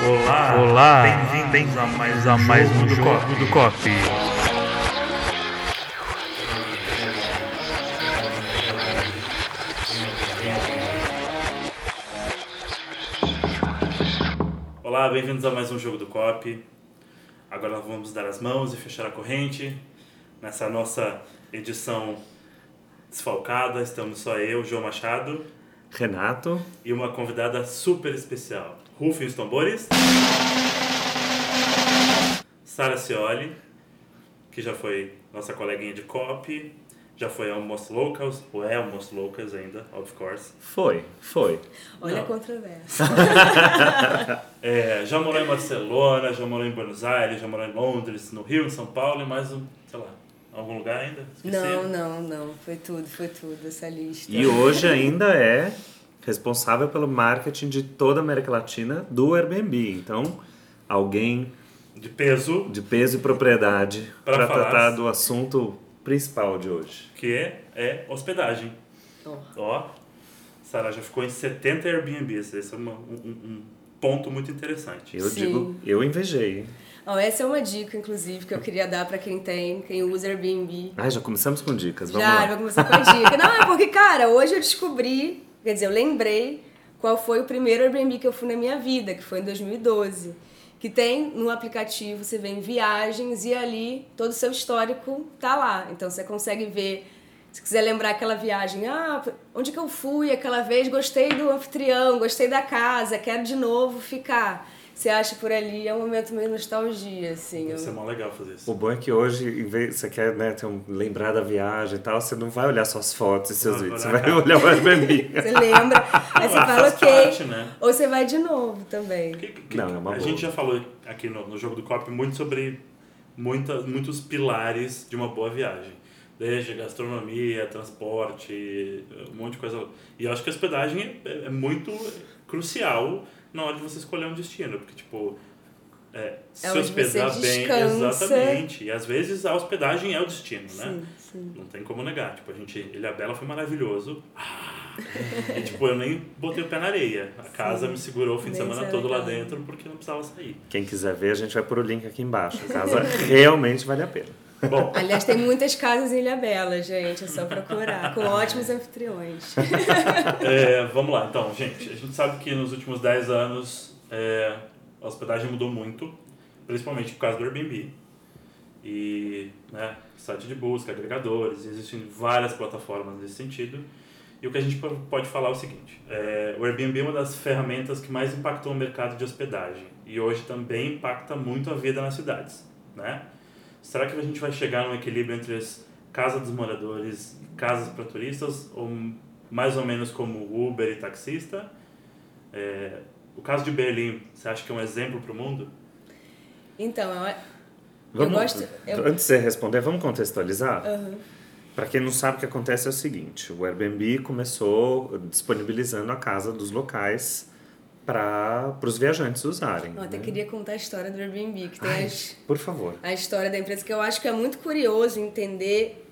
Olá, Olá, bem-vindos a mais, a mais um jogo jogo do Cop. Olá, bem-vindos a mais um jogo do COP. Agora vamos dar as mãos e fechar a corrente. Nessa nossa edição desfalcada, estamos só eu, João Machado, Renato. e uma convidada super especial. Rufem os tambores. Sara Cioli, que já foi nossa coleguinha de COP, já foi Almost Locals, ou é Almost Locals ainda, of course. Foi, foi. Olha Não. a controvérsia. É, já morou em Barcelona, já morou em Buenos Aires, já morou em Londres, no Rio, em São Paulo e mais um, sei lá, algum lugar ainda? Esqueci. Não, não, não. Foi tudo, foi tudo essa lista. E hoje ainda é responsável pelo marketing de toda a América Latina do Airbnb. Então, alguém De peso, de peso e propriedade Pra para tratar do assunto principal de hoje. que é, é hospedagem. Ó, Ó, Sara já ficou em 70 Airbnbs. Esse é uma- um, um- ponto muito interessante. Eu Sim. digo, eu invejei. Ó, essa é uma dica, inclusive, que eu queria dar pra quem tem, quem usa Airbnb. Ai, já começamos com dicas. Vamos Já, lá. vai começar com a dica. Não, é porque, cara, hoje eu descobri, quer dizer, eu lembrei qual foi o primeiro Airbnb que eu fui na minha vida, que foi em 2012. Que tem no aplicativo, você vê viagens e ali todo o seu histórico tá lá. Então você consegue ver, se quiser lembrar aquela viagem, ah, onde que eu fui aquela vez, gostei do anfitrião, gostei da casa, quero de novo ficar. Você acha por ali, é um momento meio nostalgia, assim. Deve ser Eu- mó legal fazer isso. O bom é que hoje, em vez você quer né, ter um, lembrar da viagem e tal, você não vai olhar suas fotos e seus Vai vídeos, você vai a olhar o Airbnb. Você lembra? Aí você Ah, fala, ok. parte, né? Ou você vai de novo também. Que- que- Não, é uma a boa. gente já falou aqui no, no jogo do COP muito sobre muita, muitos pilares de uma boa viagem. Desde gastronomia, transporte, um monte de coisa. E eu acho que a hospedagem é, é muito crucial na hora de você escolher um destino. Porque, tipo, é, se É você hospedar bem. descansa. Exatamente. E às vezes a hospedagem é o destino, né? Sim, sim. Não tem como negar. Tipo, a gente. Ilha Bela foi maravilhoso. Ah! e, tipo, eu nem botei o pé na areia. A casa me segurou o fim de semana todo lá legal. dentro porque não precisava sair. Quem quiser ver, a gente vai pôr o link aqui embaixo. A casa realmente vale a pena. Bom, Aliás, tem muitas casas em Ilha Bela, gente. É só procurar. Com ótimos anfitriões. é, vamos lá. Então, gente, a gente sabe que nos últimos 10 anos é, a hospedagem mudou muito, principalmente por causa do Airbnb. E, né, site de busca, agregadores, existem várias plataformas nesse sentido. E o que a gente po- pode falar é o seguinte: é, o Airbnb é uma das ferramentas que mais impactou o mercado de hospedagem e hoje também impacta muito a vida nas cidades, né? Será que a gente vai chegar num equilíbrio entre as casas dos moradores e casas para turistas ou mais ou menos como Uber e taxista? É, o caso de Berlim, você acha que é um exemplo para o mundo? Então, eu, eu Vamos, gosto. Eu, Antes de você responder, vamos contextualizar? Aham. Para quem não sabe, o que acontece é o seguinte: o Airbnb começou disponibilizando a casa dos locais para os viajantes usarem. eu até né? queria contar a história do Airbnb, que tem Ai, as, por favor. a história da empresa, que eu acho que é muito curioso entender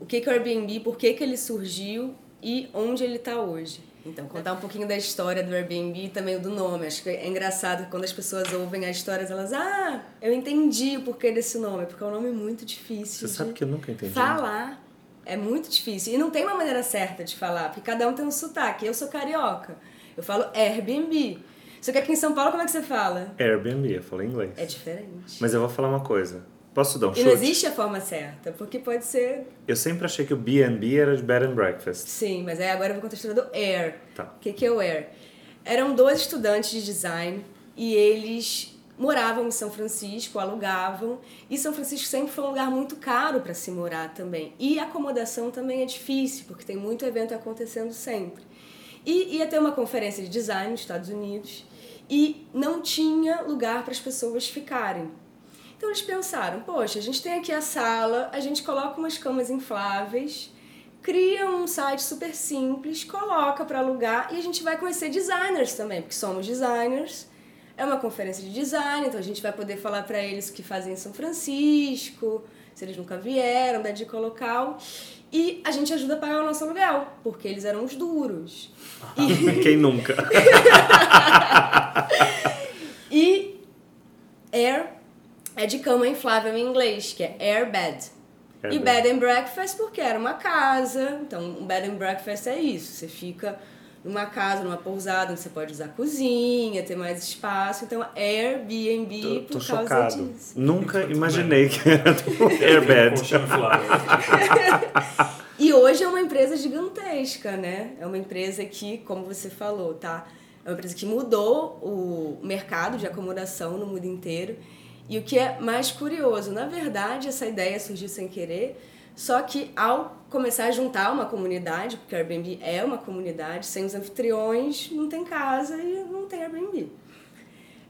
o que, que é o Airbnb, por que, que ele surgiu e onde ele está hoje. Então, contar um pouquinho da história do Airbnb e também do nome. Acho que é engraçado que quando as pessoas ouvem as histórias, elas, ah, eu entendi o porquê desse nome, porque é um nome muito difícil Você sabe que eu nunca entendi. falar. É muito difícil. E não tem uma maneira certa de falar, porque cada um tem um sotaque. Eu sou carioca, eu falo Airbnb. Só que aqui em São Paulo, como é que você fala? Airbnb, eu falei inglês. É diferente. Mas eu vou falar uma coisa. Posso dar um E chute? não existe a forma certa, porque pode ser. Eu sempre achei que o B&B era de bed and breakfast. Sim, mas aí agora eu vou contar a história do Air. Tá. O que, que é o Air? Eram dois estudantes de design e eles moravam em São Francisco, alugavam. E São Francisco sempre foi um lugar muito caro para se morar também. E acomodação também é difícil, porque tem muito evento acontecendo sempre. E ia ter uma conferência de design nos Estados Unidos e não tinha lugar para as pessoas ficarem. Então eles pensaram, poxa, a gente tem aqui a sala, a gente coloca umas camas infláveis, cria um site super simples, coloca para alugar e a gente vai conhecer designers também, porque somos designers. É uma conferência de design, então a gente vai poder falar para eles o que fazem em São Francisco, se eles nunca vieram, dar dica local. E a gente ajuda a pagar o nosso aluguel, porque eles eram os duros. E, Quem nunca? e Air é de cama inflável em inglês, que é airbed. E Airbed. bed and breakfast porque era uma casa. Então, um bed and breakfast é isso. Você fica numa casa, numa pousada, onde você pode usar cozinha, ter mais espaço. Então, Airbnb Tô, por tô causa chocado. disso. Nunca imaginei que era do Airbed. E hoje é uma empresa gigantesca, né? É uma empresa que, como você falou, tá? É uma empresa que mudou o mercado de acomodação no mundo inteiro. E o que é mais curioso, na verdade, essa ideia surgiu sem querer, só que ao começar a juntar uma comunidade, porque o Airbnb é uma comunidade, sem os anfitriões não tem casa e não tem Airbnb.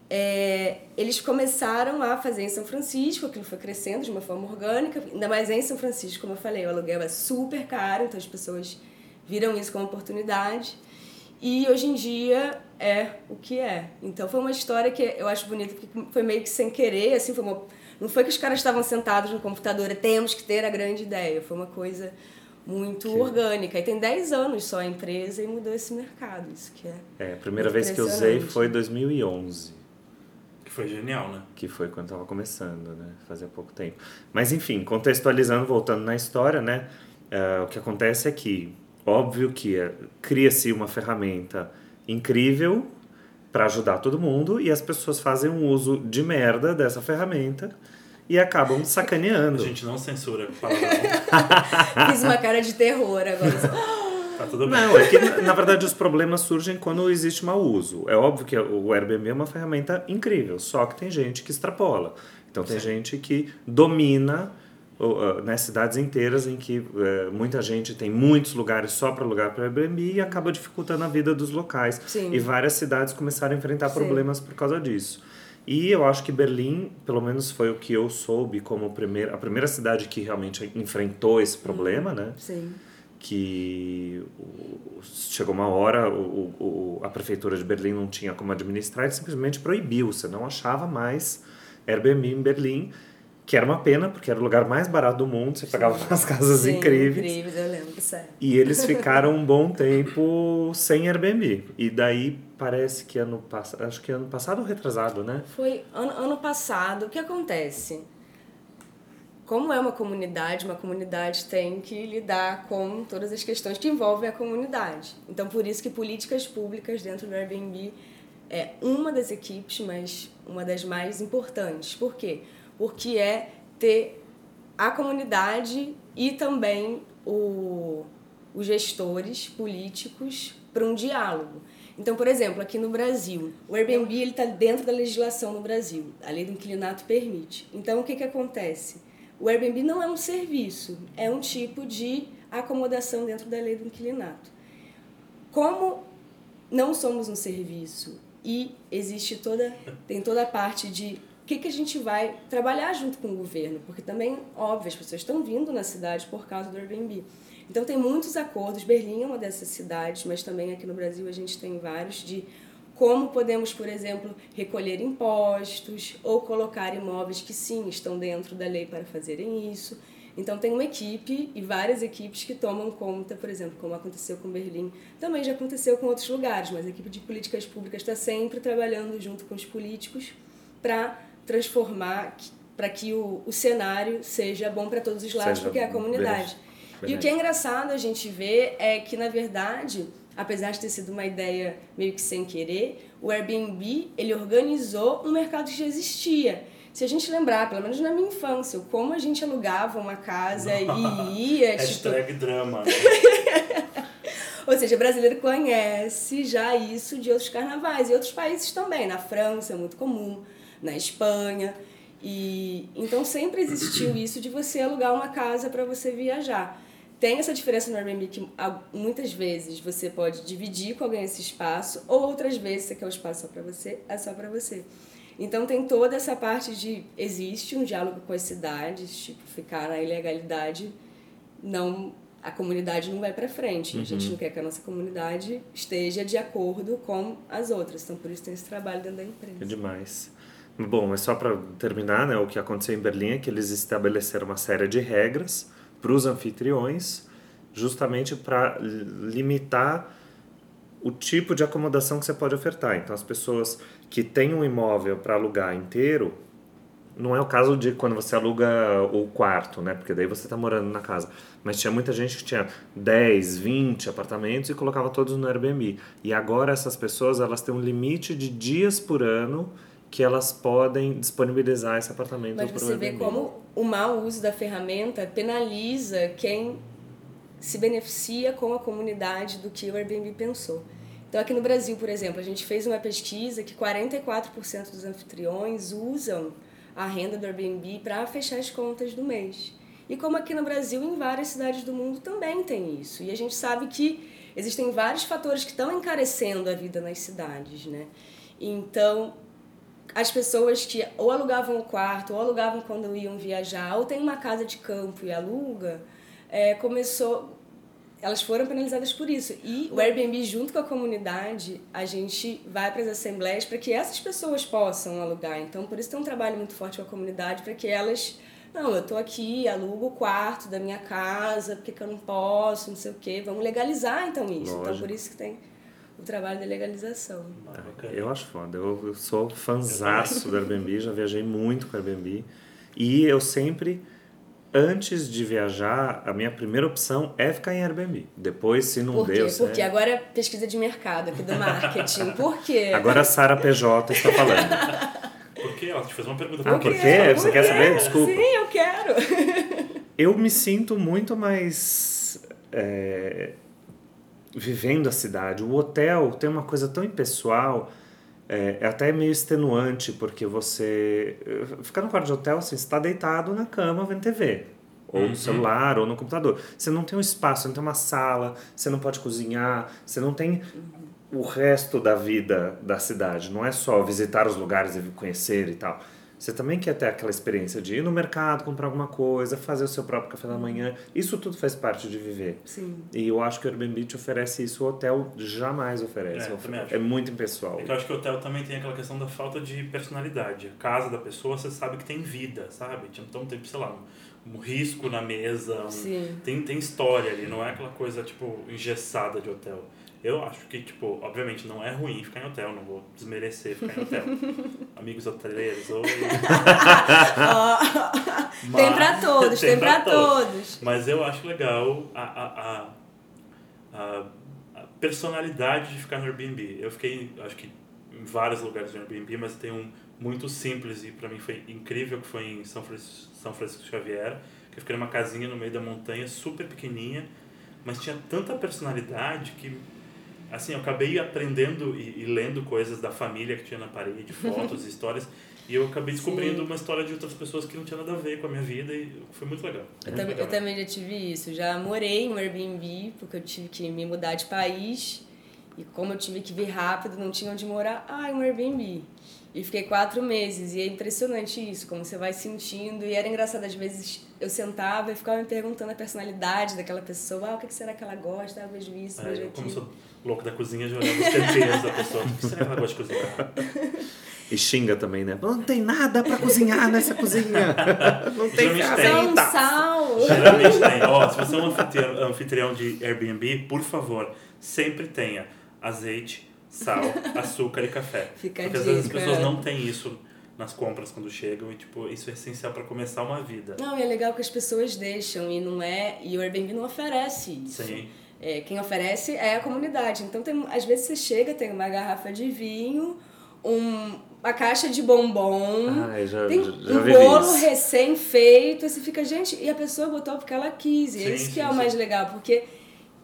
É, eles começaram a fazer em São Francisco, aquilo foi crescendo de uma forma orgânica, ainda mais em São Francisco, como eu falei, o aluguel é super caro, então as pessoas viram isso como oportunidade. E hoje em dia é o que é. Então foi uma história que eu acho bonita, porque foi meio que sem querer, assim, foi uma, não foi que os caras estavam sentados no computador, temos que ter a grande ideia, foi uma coisa muito orgânica. E tem 10 anos só a empresa e mudou esse mercado, isso que é. É, a primeira vez que eu usei foi em 2011. Que foi genial, né? que foi quando estava começando, né? Fazia pouco tempo. Mas enfim, contextualizando, voltando na história, né? eh, o que acontece é que, óbvio que eh, cria-se uma ferramenta incrível para ajudar todo mundo e as pessoas fazem um uso de merda dessa ferramenta e acabam A sacaneando. gente não censura palavrão. Fiz uma cara de terror agora. Tá tudo bem. Não, é que na verdade os problemas surgem quando existe mau uso. É óbvio que o Airbnb é uma ferramenta incrível, só que tem gente que extrapola. Então tem gente que domina ah, né, cidades inteiras em que eh, muita gente tem muitos lugares só para alugar para Airbnb e acaba dificultando a vida dos locais. Sim. E várias cidades começaram a enfrentar Sim. problemas por causa disso. E eu acho que Berlim, pelo menos foi o que eu soube como primeira, a primeira cidade que realmente enfrentou esse problema, né? Sim. que chegou uma hora o, o- a prefeitura de Berlim não tinha como administrar e simplesmente proibiu você não achava mais Airbnb em Berlim que era uma pena porque era o lugar mais barato do mundo você pegava umas casas Sim, incríveis Incríveis, eu lembro, sério. e eles ficaram um bom tempo sem Airbnb e daí parece que ano passado acho que ano passado ou retrasado né Foi ano, ano passado. O que acontece? Como é uma comunidade, uma comunidade tem que lidar com todas as questões que envolvem a comunidade. Então, por isso que políticas públicas dentro do Airbnb é uma das equipes, mas uma das mais importantes. Por quê? Porque é ter a comunidade e também o, os gestores políticos para um diálogo. Então, por exemplo, aqui no Brasil, o Airbnb está dentro da legislação no Brasil. A lei do inquilinato permite. Então, o que, que acontece? O Airbnb não é um serviço, é um tipo de acomodação dentro da lei do inquilinato. Como não somos um serviço e existe toda tem toda a parte de o que, que a gente vai trabalhar junto com o governo, porque também, óbvio, as pessoas estão vindo na cidade por causa do Airbnb. Então tem muitos acordos, Berlim é uma dessas cidades, mas também aqui no Brasil a gente tem vários de como podemos, por exemplo, recolher impostos ou colocar imóveis que sim estão dentro da lei para fazerem isso. Então tem uma equipe e várias equipes que tomam conta, por exemplo, como aconteceu com Berlim, também já aconteceu com outros lugares, mas a equipe de políticas públicas está sempre trabalhando junto com os políticos para transformar, para que o, o cenário seja bom para todos os lados, Seja porque é a comunidade. E o que é engraçado a gente ver é que, na verdade, apesar de ter sido uma ideia meio que sem querer, o Airbnb ele organizou um mercado que já existia. Se a gente lembrar, pelo menos na minha infância, como a gente alugava uma casa e ia, tipo, Hashtag drama. né? ou seja, brasileiro conhece já isso de outros carnavais e outros países também. Na França é muito comum, na Espanha. E então sempre existiu isso de você alugar uma casa para você viajar. Tem essa diferença no Airbnb que muitas vezes você pode dividir com alguém esse espaço, ou outras vezes você quer o espaço só para você, é só para você. Então tem toda essa parte de existe um diálogo com as cidades, tipo ficar na ilegalidade, não a comunidade não vai para frente. A gente não quer que a nossa comunidade esteja de acordo com as outras. Então por isso tem esse trabalho dentro da É empresa. demais. Bom, mas só para terminar, né, o que aconteceu em Berlim é que eles estabeleceram uma série de regras para os anfitriões, justamente para limitar o tipo de acomodação que você pode ofertar. Então, as pessoas que têm um imóvel para alugar inteiro, não é o caso de quando você aluga o quarto, né? Porque daí você está morando na casa. Mas tinha muita gente que tinha 10, 20 apartamentos e colocava todos no Airbnb. E agora essas pessoas, elas têm um limite de dias por ano que elas podem disponibilizar esse apartamento Mas você vê como o mau uso da ferramenta penaliza quem se beneficia com a comunidade do que o Airbnb pensou. Então, aqui no Brasil, por exemplo, a gente fez uma pesquisa que 44% dos anfitriões usam a renda do Airbnb para fechar as contas do mês. E como aqui no Brasil, em várias cidades do mundo também tem isso. E a gente sabe que existem vários fatores que estão encarecendo a vida nas cidades, né? Então, as pessoas que ou alugavam o quarto, ou alugavam quando iam viajar, ou tem uma casa de campo e aluga, é, começou elas foram penalizadas por isso. E o Airbnb, junto com a comunidade, a gente vai para as assembleias para que essas pessoas possam alugar. Então, por isso tem um trabalho muito forte com a comunidade, para que elas. Não, eu estou aqui, alugo o quarto da minha casa, porque que eu não posso, não sei o quê. Vamos legalizar, então, isso. Então, Lógico. por isso que tem o trabalho da legalização. Ah. Eu acho foda. Eu, eu sou fanzaço do Airbnb, já viajei muito com o Airbnb. E eu sempre, antes de viajar, a minha primeira opção é ficar em Airbnb. Depois, se não Por quê? deu Porque certo- agora é pesquisa de mercado aqui do marketing. Por quê? Agora a Sara PJ está falando. Por quê? Ela te fez uma pergunta. Ah, por quê? Você quer saber? Desculpa. Sim, eu quero. Eu me sinto muito mais é, vivendo a cidade. O hotel tem uma coisa tão impessoal, é, é até meio extenuante, porque você eh, fica no quarto de hotel, assim, você está deitado na cama vendo TV. Ou no celular, ou no computador. Você não tem um espaço, você não tem uma sala, você não pode cozinhar, você não tem o resto da vida da cidade. Não é só visitar os lugares e conhecer e tal. Você também quer ter aquela experiência de ir no mercado, comprar alguma coisa, fazer o seu próprio café da manhã. Isso tudo faz parte de viver. Sim. E eu acho que o Airbnb te oferece isso, o hotel jamais oferece. É, eu também acho. É muito impessoal. É que eu acho que o hotel também tem aquela questão da falta de personalidade. A casa da pessoa, você sabe que tem vida, sabe? Então tem, sei lá, um, risco na mesa, um- Sim. tem, tem história ali, não é aquela coisa, tipo, engessada de hotel. Eu acho que, tipo, obviamente não é ruim ficar em hotel, não vou desmerecer ficar em hotel. Amigos hoteleiros, ou... tem pra todos, tem, pra todos. Mas eu acho legal a, a, a, a, personalidade de ficar no Airbnb. Eu fiquei, acho que, em vários lugares no Airbnb, mas tem um muito simples e pra mim foi incrível, que foi em São Francisco, São Francisco Xavier, que eu fiquei numa casinha no meio da montanha, super pequenininha, mas tinha tanta personalidade que assim, eu acabei aprendendo e, e lendo coisas da família que tinha na parede, fotos, histórias, e eu acabei descobrindo Sim. uma história de outras pessoas que não tinha nada a ver com a minha vida e foi muito legal. Eu, Muito também, legal. eu também já tive isso. Já morei em um Airbnb, porque eu tive que me mudar de país. E como eu tive que vir rápido, não tinha onde morar, ah, um Airbnb. E fiquei quatro meses. E é impressionante isso, como você vai sentindo. E era engraçado, às vezes eu sentava e ficava me perguntando a personalidade daquela pessoa. Ah, o que que será que ela gosta? Ah, eu vejo isso, É, vejo eu, como aquilo. sou louco da cozinha, já olhava os temperos da pessoa. O que será que ela gosta de cozinhar? E xinga também, né? Não tem nada pra cozinhar nessa cozinha. Não tem nada. tem. Só um sal. Geralmente tem. Ó, se você é um anfitrião de Airbnb, por favor, sempre tenha azeite, sal, açúcar e café. Fica Porque às vezes as pessoas não têm isso nas compras quando chegam e tipo, isso é essencial para começar uma vida. Não, e é legal que as pessoas deixam e não é. E o Airbnb não oferece isso. Sim. É, quem oferece é a comunidade. Então, tem, às vezes você chega, tem uma garrafa de vinho, um, uma caixa de bombom, Ai, já, tem já, já um bolo isso. recém-feito. Aí você fica, gente, e a pessoa botou porque ela quis. E é Sim, isso que sim, é o sim. mais legal, porque.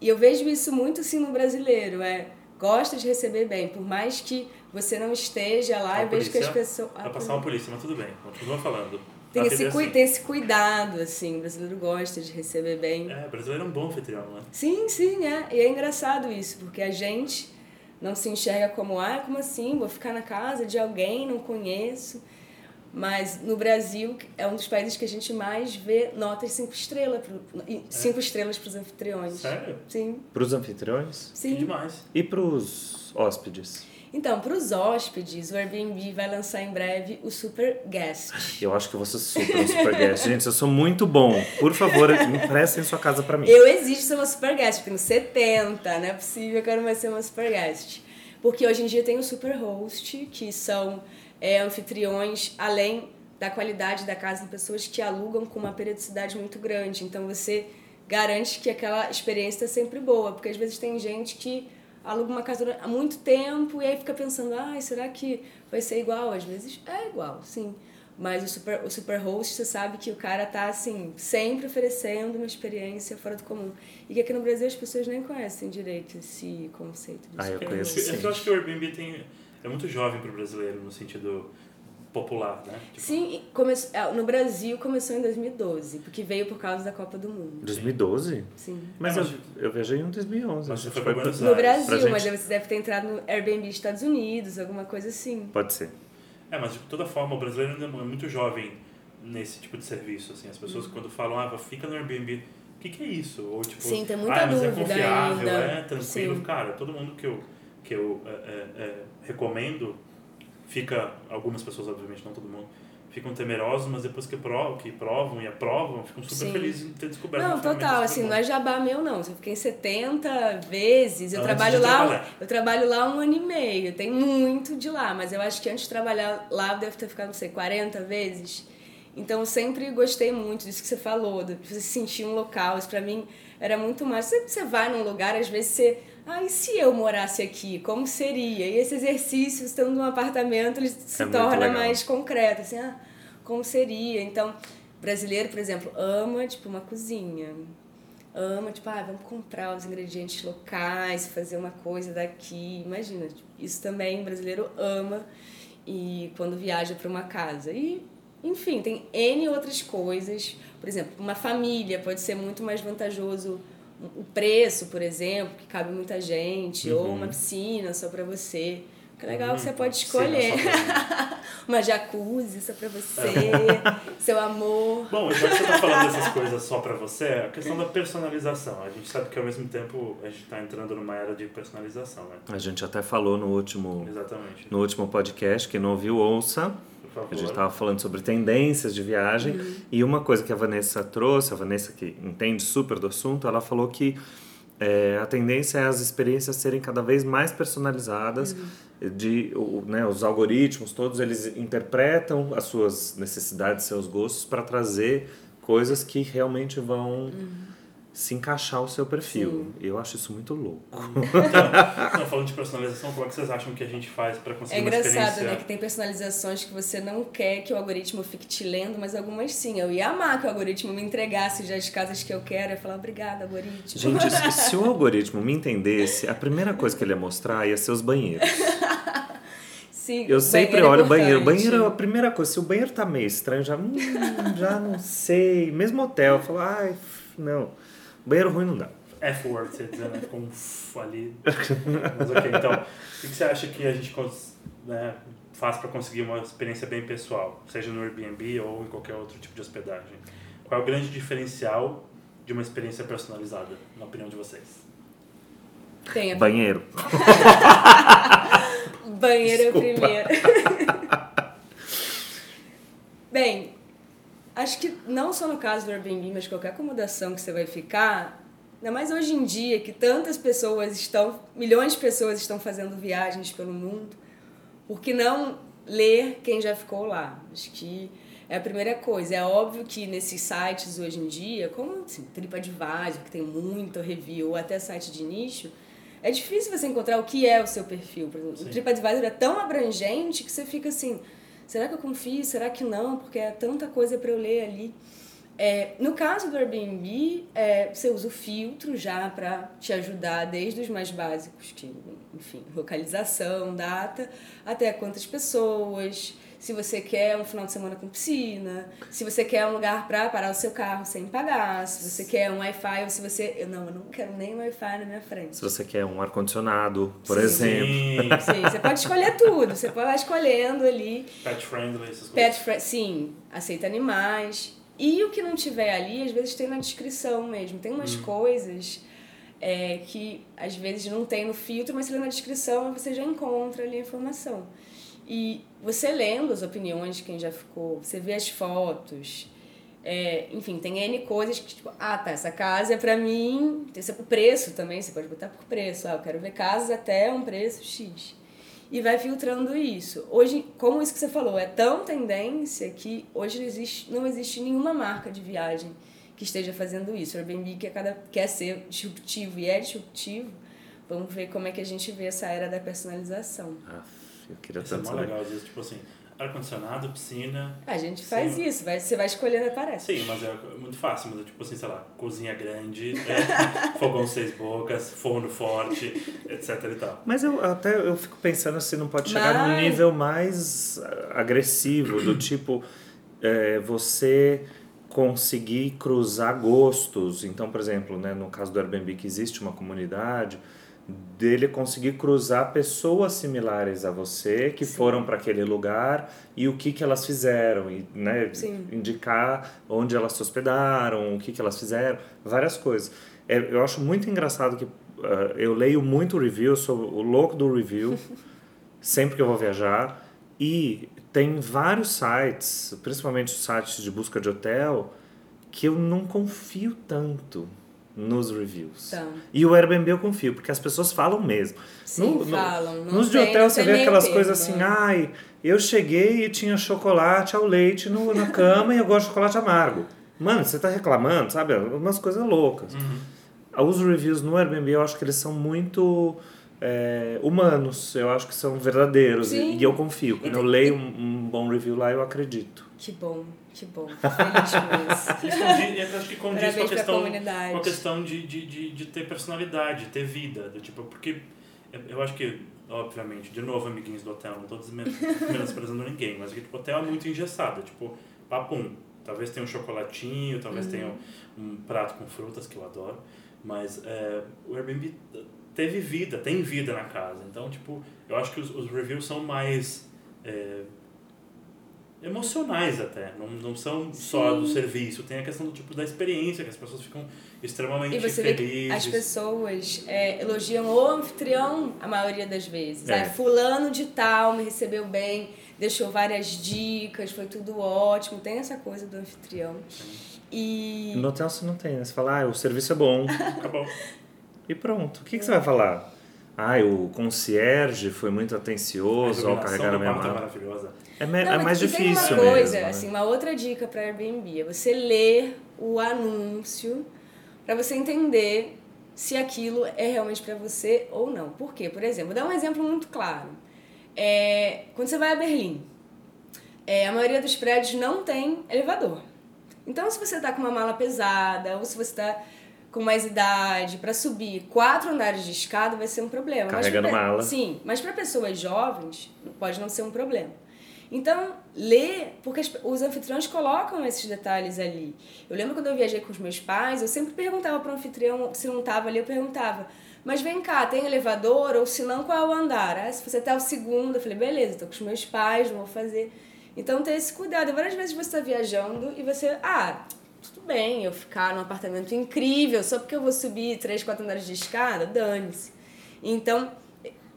E eu vejo isso muito assim no brasileiro, é. Gosta de receber bem, por mais que você não esteja lá, A eu vejo que as pessoas. Vai Ah, passar uma polícia, mas tudo bem. Continua falando. tem, A esse, assim. tem esse cuidado, assim, o brasileiro gosta de receber bem. É, brasileiro é um bom anfitrião, né? Sim, sim, é. E é engraçado isso, porque a gente não se enxerga como, ah, como assim? Vou ficar na casa de alguém, não conheço. Mas no Brasil é um dos países que a gente mais vê notas cinco estrelas, pro, e cinco estrelas para os anfitriões. Sério? Sim, Pros anfitriões Que sim. demais. e pros hóspedes. Então, para os hóspedes, o Airbnb vai lançar em breve o Super Guest. Eu acho que você super um super guest. Gente, eu sou muito bom. Por favor, emprestem sua casa pra mim. Eu exijo ser uma super guest, eu tenho 70, não é possível que eu não vai ser uma super guest. Porque hoje em dia tem o super host, que são é, anfitriões além da qualidade da casa pessoas que alugam com uma periodicidade muito grande. Então você garante que aquela experiência está sempre boa, porque às vezes tem gente que aluga uma casa há muito tempo e aí fica pensando, ah, será que vai ser igual? Às vezes é igual, sim. Mas o super, o super host, você sabe que o cara tá, assim, sempre oferecendo uma experiência fora do comum. E que aqui no Brasil as pessoas nem conhecem direito esse conceito de ah, eu conheço. Eu acho que o Airbnb tem, é muito jovem para o brasileiro, no sentido popular, né? Tipo... Sim, come... É, no Brasil começou em 2012, porque veio por causa da Copa do Mundo. 2012? Sim. Mas, é, mas... Eu, eu viajei em 2011. Mas você foi para No Brasil, mas você deve ter entrado no Airbnb Estados Unidos, alguma coisa assim. Pode ser. É, mas de toda forma, o brasileiro ainda é muito jovem nesse tipo de serviço, assim. As pessoas uhum. quando falam, ah, fica no Airbnb, o que, que é isso? Ou tipo, Sim, tem muita ah, mas é confiável, ainda. é tranquilo. Sim. Cara, todo mundo que eu, que eu é, é, é, recomendo, fica, algumas pessoas, obviamente, não todo mundo, ficam temerosos, mas depois que provam, que provam e aprovam, ficam super Sim. felizes em ter descoberto Não, total, assim, não é jabá meu não. Eu fiquei 70 vezes, eu trabalho lá, eu trabalho lá um ano e meio, tem muito de lá, mas eu acho que antes de trabalhar lá eu devo ter ficado, não sei, 40 vezes. Então eu sempre gostei muito disso que você falou, de você sentir um local, isso pra mim era muito mais. Você, você vai num lugar, às vezes você ah, e se eu morasse aqui, como seria? E esse exercício, estando num apartamento, ele se é torna mais concreto, assim, ah, como seria? Então, brasileiro, por exemplo, ama, tipo, uma cozinha. Ama, tipo, ah, vamos comprar os ingredientes locais, fazer uma coisa daqui. Imagina, tipo, isso também brasileiro ama e quando viaja para uma casa. E, enfim, tem N outras coisas. Por exemplo, uma família pode ser muito mais vantajoso o preço, por exemplo, que cabe muita gente, uhum. ou uma piscina só para você. Que legal uhum. que você pode escolher. uma jacuzzi só para você, seu amor. Bom, já que você tá falando dessas coisas só para você, a questão da personalização. A gente sabe que ao mesmo tempo a gente está entrando numa era de personalização, né? A gente até falou no último, Exatamente. no último podcast, quem não ouviu, ouça a gente estava falando sobre tendências de viagem uhum. e uma coisa que a Vanessa trouxe, a Vanessa que entende super do assunto, ela falou que é, a tendência é as experiências serem cada vez mais personalizadas, uhum. de, o, né, os algoritmos todos eles interpretam as suas necessidades, seus gostos para trazer coisas que realmente vão uhum se encaixar o seu perfil. Sim. Eu acho isso muito louco. Então, falando de personalização, como é que vocês acham que a gente faz para conseguir É engraçado, uma experiência... né? Que tem personalizações que você não quer que o algoritmo fique te lendo, mas algumas sim. Eu ia amar que o algoritmo me entregasse já as casas que eu quero. Eu ia falar, obrigada, algoritmo. Gente, se, se o algoritmo me entendesse, a primeira coisa que ele ia mostrar ia ser os banheiros. Sim, eu sempre olho o banheiro. Banheiro é a primeira coisa. Se o banheiro tá meio estranho, já, hum, já não sei. Mesmo hotel, eu falo, ai, não. Banheiro ruim não dá. F-word, você dizendo, né? com um f ali. Mas ok, então, o que você acha que a gente né, faz para conseguir uma experiência bem pessoal, seja no Airbnb ou em qualquer outro tipo de hospedagem? Qual é o grande diferencial de uma experiência personalizada, na opinião de vocês? Tem. Banheiro. Banheiro é o primeiro. Bem, Acho que não só no caso do Airbnb, mas qualquer acomodação que você vai ficar, ainda mais hoje em dia que tantas pessoas estão, milhões de pessoas estão fazendo viagens pelo mundo, por que não ler quem já ficou lá? Acho que é a primeira coisa. É óbvio que nesses sites hoje em dia, como assim, TripAdvisor, que tem muita review, ou até site de nicho, é difícil você encontrar o que é o seu perfil. Por exemplo, o TripAdvisor é tão abrangente que você fica assim, será que eu confio? Será que não? Porque é tanta coisa para eu ler ali. É, no caso do Airbnb, é, você usa o filtro já para te ajudar, desde os mais básicos, que, enfim, localização, data, até quantas pessoas, se você quer um final de semana com piscina, se você quer um lugar para parar o seu carro sem pagar, se você quer um Wi-Fi ou se você. Eu, não, eu não quero nem um Wi-Fi na minha frente. Se você quer um ar-condicionado, por sim, exemplo. Sim, você pode escolher tudo, você pode escolhendo ali. Pet friendly, essas Pet friendly, sim, aceita animais. E o que não tiver ali, às vezes tem na descrição mesmo. Tem umas hum. coisas. É, que às vezes não tem no filtro, mas se lê na descrição você já encontra ali a informação. E você lendo as opiniões de quem já ficou, você vê as fotos, é, enfim, tem N coisas que, tipo, ah, tá, essa casa é pra mim, tem o preço também, você pode botar por preço, ah, eu quero ver casas até um preço X. e vai filtrando isso. Hoje, como isso que você falou, é tão tendência que hoje não existe, não existe nenhuma marca de viagem que esteja fazendo isso. O Airbnb quer, cada, quer ser disruptivo e é disruptivo. Vamos ver como é que a gente vê essa era da personalização. Ah, eu queria Isso é tanto mó saber. legal, às vezes, tipo assim, ar-condicionado, piscina. A gente faz isso, vai, você vai escolhendo aparece. Sim, mas é muito fácil, mas é tipo assim, sei lá, cozinha grande, é, fogão seis bocas, forno forte, etc e tal. Mas eu até eu fico pensando se não pode chegar num Mas- nível mais ah, agressivo, do tipo é, você conseguir cruzar gostos. Então, por exemplo, né, no caso do Airbnb que existe uma comunidade, dele conseguir cruzar pessoas similares a você que Sim. foram para aquele lugar e o que que elas fizeram e né, Sim. indicar onde elas se hospedaram, o que que elas fizeram, várias coisas. É, eu acho muito engraçado que ah, eu leio muito review, sou o louco do review, sempre que eu vou viajar. E tem vários sites, principalmente os sites de busca de hotel, que eu não confio tanto nos reviews. Então, E o Airbnb eu confio, porque as pessoas falam mesmo. sim, No- no- falam. Não Nos de tem- hotel não você vê aquelas coisas assim, ai, eu cheguei e tinha chocolate ao leite no, na cama e eu gosto de chocolate amargo. Mano, você tá reclamando, sabe? Umas coisas loucas. Os reviews no Airbnb eu acho que eles são muito é, humanos, eu acho que são verdadeiros e, e eu confio. Quando E eu leio um, um bom review lá, eu acredito. Que bom, que bom. Feliz com isso. Isso acho que condiz com a questão, com a questão de, de, de, de ter personalidade, ter vida. Do tipo, porque eu- acho que, obviamente, de novo, amiguinhos do hotel, não desmen- menosprezando ninguém, mas tipo, o hotel é muito engessado, tipo, papum. Talvez tenha um chocolatinho, talvez tenha um, um prato com frutas, que eu adoro, mas é, o Airbnb teve vida, tem vida na casa. Então, tipo, eu acho que os, os reviews são mais. é, emocionais até, não, não são só do serviço, tem a questão do tipo da experiência, que as pessoas ficam extremamente E você vê felizes. as pessoas é, elogiam o anfitrião a maioria das vezes. É. Ah, fulano de tal me recebeu bem, deixou várias dicas, foi tudo ótimo. Tem essa coisa do anfitrião. E No hotel você não tem, né? Você fala, ah, o serviço é bom. Acabou. e pronto. O que, que você vai falar? Ah, o concierge foi muito A atencioso ao iluminação carregar a minha é mala. maravilhosa. É, me- Não, é mais difícil Tem uma coisa, mesmo. né? assim, uma outra dica para Airbnb é você ler o anúncio para você entender se aquilo é realmente para você ou não. Por quê? Por exemplo, vou dar um exemplo muito claro. É, quando você vai a Berlim, é, a maioria dos prédios não tem elevador. Então, se você está com uma mala pesada ou se você está com mais idade para subir quatro andares de escada vai ser um problema. Mas Carregando pra- mala. Sim, mas para pessoas jovens pode não ser um problema. Então, ler, porque os anfitriões colocam esses detalhes ali. Eu lembro quando eu viajei com os meus pais, eu sempre perguntava para o anfitrião, se não estava ali, eu perguntava, mas vem cá, tem elevador? Ou se não, qual é o andar? Ah, se você tá o segundo, eu falei, beleza, tô com os meus pais, não vou fazer. Então, ter esse cuidado. Várias vezes você está viajando e você, ah, tudo bem eu ficar num apartamento incrível só porque eu vou subir três, quatro andares de escada, dane-se. Então,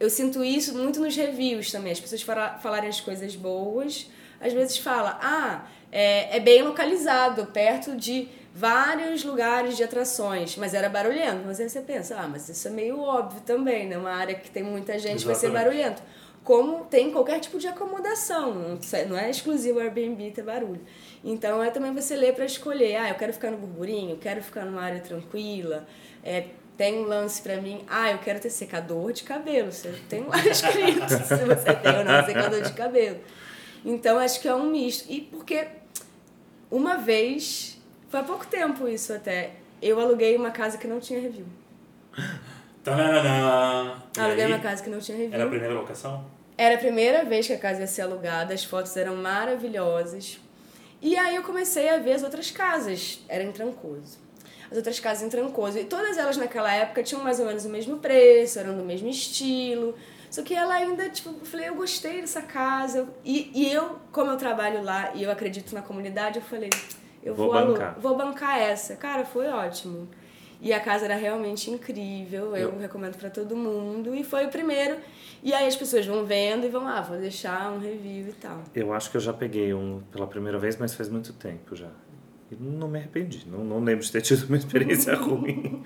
eu sinto isso muito nos reviews também. As pessoas fala- falarem as coisas boas, às vezes fala, ah, é, é bem localizado, perto de vários lugares de atrações, mas era barulhento. Mas aí você pensa, ah, mas isso é meio óbvio também, né? Uma área que tem muita gente vai ser Exatamente. barulhento. Como tem qualquer tipo de acomodação, não é- exclusivo Airbnb ter barulho. Então é também você ler para escolher, ah, eu quero ficar no burburinho, eu quero ficar numa área tranquila, é, tem um lance para mim, ah, eu quero ter secador de cabelo, você tem lá escrito se você tem ou não secador de cabelo. Então acho que é um misto. E porque uma vez, foi há pouco tempo isso até, eu aluguei uma casa que não tinha review. Tananã. E Aluguei aí, uma casa que não tinha review. Era a primeira locação? Era a primeira vez que a casa ia ser alugada, as fotos eram maravilhosas. E aí eu comecei a ver as outras casas, era em Trancoso. As outras casas em Trancoso. E todas elas naquela época tinham mais ou menos o mesmo preço, eram do mesmo estilo. Só que ela ainda, tipo, eu falei, eu gostei dessa casa. E, e eu, como eu trabalho lá e eu acredito na comunidade, eu falei, eu Vou vou, bancar. vou bancar essa. Cara, foi ótimo. E a casa era realmente incrível, eu, Eu- recomendo pra todo mundo. E foi o primeiro. E aí as pessoas vão vendo e vão, ah, vou deixar um review e tal. Eu acho que eu já peguei um pela primeira vez, mas faz muito tempo já. E não me arrependi. Não, não lembro de ter tido uma experiência ruim.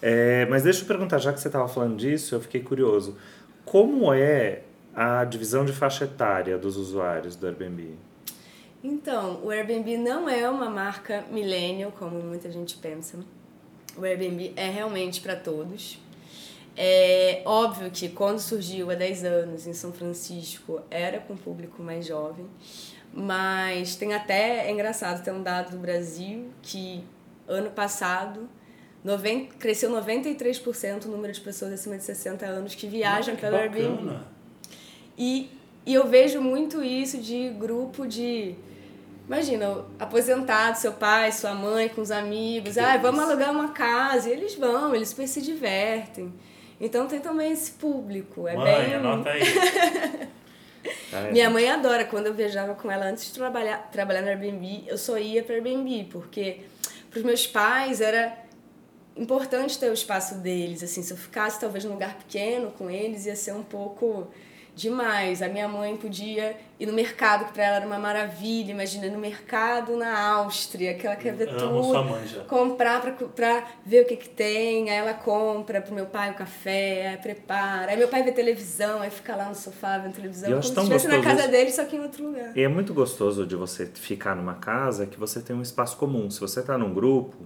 É, mas deixa eu perguntar, já que você estava falando disso, eu fiquei curioso. Como é a divisão de faixa etária dos usuários do Airbnb? Então, o Airbnb não é uma marca millennial, como muita gente pensa. O Airbnb é realmente para todos. É óbvio que quando surgiu há 10 anos em São Francisco era com um público mais jovem, mas tem até, é engraçado, tem um dado do Brasil que ano passado 90, cresceu 93% o número de pessoas acima de 60 anos que viajam Ah, que pelo bacana. Airbnb. E, e eu vejo muito isso de grupo de. Imagina, aposentado, seu pai, sua mãe, com os amigos. Ah, vamos alugar uma casa. E eles vão, eles super se divertem. Então tem também esse público. É Mãe, bem. anota aí. É, Minha mãe adora quando eu viajava com ela antes de trabalhar, trabalhar no Airbnb, eu só ia para Airbnb, porque para os meus pais era importante ter o espaço deles, assim, se eu ficasse talvez num lugar pequeno com eles ia ser um pouco demais. A minha mãe podia ir no mercado, que para ela era uma maravilha, imagina no mercado na Áustria, que ela quer ver Amo tudo sua mãe já. comprar pra, pra ver o que que tem, aí ela compra pro meu pai o café, aí prepara, aí meu pai vê televisão, aí fica lá no sofá vendo televisão, E como acho se tão estivesse na casa dele, só que em outro lugar. E é muito gostoso de você ficar numa casa que você tem um espaço comum. Se você está num grupo,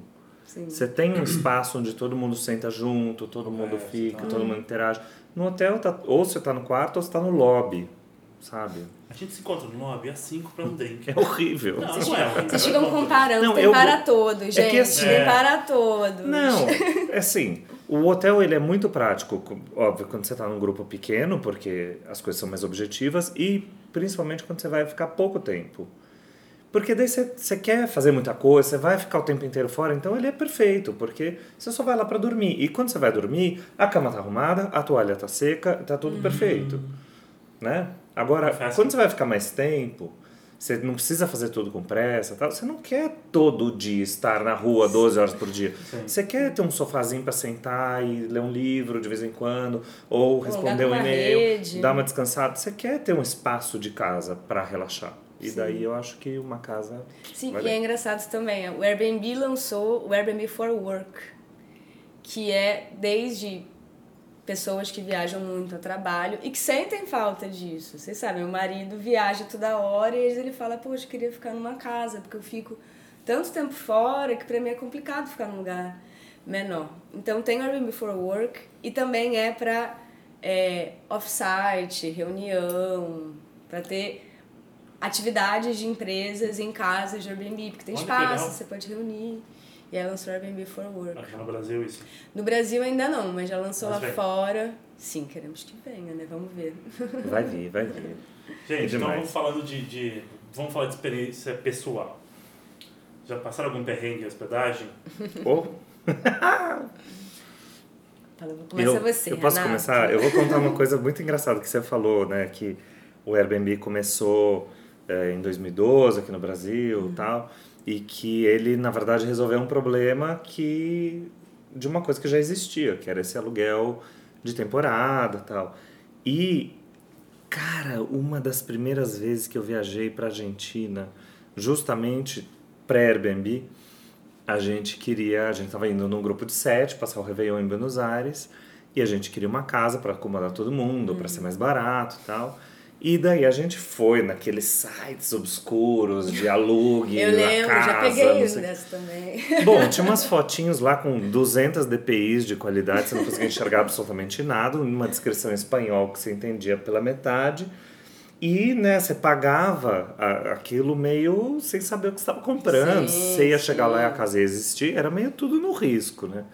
Sim. você tem um espaço onde todo mundo senta junto, todo mundo É, fica, tá- todo mundo interage. No hotel, tá, ou você tá no quarto ou você tá no lobby, sabe? A gente se encontra no lobby às 5 pra um drink. É horrível. Não, Vocês, não é horrível, vocês é ficam bom. comparando, Não, tem eu- para todos, é gente, que assim- tem É. para todos. Não, é assim, o hotel ele é muito prático, óbvio, quando você está num grupo pequeno, porque as coisas são mais objetivas, e principalmente quando você vai ficar pouco tempo. Porque daí você, quer fazer muita coisa, você vai ficar o tempo inteiro fora, então ele é perfeito, porque você só vai lá para dormir. E quando você vai dormir, a cama tá arrumada, a toalha tá seca, tá tudo perfeito. Né? Agora, Confesso quando você vai ficar mais tempo, você não precisa fazer tudo com pressa, tal, você não quer todo dia estar na rua 12 horas por dia. Sim. Você quer ter um sofazinho para sentar e ler um livro de vez em quando, ou responder um e-mail, rede. dar uma descansada. Você quer ter um espaço de casa para relaxar. E Sim. daí eu acho que uma casa. Sim, e é bem. engraçado também, o Airbnb lançou o Airbnb for Work, que é desde pessoas que viajam muito a trabalho e que sentem falta disso. Vocês sabem, meu marido viaja toda hora e ele fala, poxa, eu queria ficar numa casa, porque eu fico tanto tempo fora que pra mim é complicado ficar num lugar menor. Então tem o Airbnb for Work e também é para é, off-site, reunião, para ter atividades de empresas em casas de Airbnb, porque tem Olha espaço, você pode reunir. E aí lançou o Airbnb for Work. Aqui no Brasil isso. No Brasil ainda não, mas já lançou Mas lá vem. fora. Sim, queremos que venha, né? Vamos ver. Vai vir, vai vir. Gente, então demais. vamos falando de, de. Vamos falar de experiência pessoal. Já passaram algum perrengue em hospedagem? Ou Fala, Começa eu, você, eu posso Renato. começar? Eu vou contar uma coisa muito engraçada que você falou, né? Que o Airbnb começou eh, em 2012 aqui no Brasil e tal. E que ele, na verdade, resolveu um problema que de uma coisa que já existia, que era esse aluguel de temporada tal. E, cara, uma das primeiras vezes que eu viajei para Argentina, justamente pré-Airbnb, a gente queria, a gente estava indo num grupo de sete, passar o Réveillon em Buenos Aires, e a gente queria uma casa para acomodar todo mundo, para ser mais barato tal. E daí a gente foi naqueles sites obscuros de alugue Eu lembro, casa, já peguei um dessa também. Bom, tinha umas fotinhos lá com 200 dPIs de qualidade, você não conseguia enxergar absolutamente nada, uma descrição em espanhol que você entendia pela metade. E, né, você pagava aquilo meio sem saber o que você estava comprando. Sim, você ia chegar lá e a casa ia existir, era meio tudo no risco, né?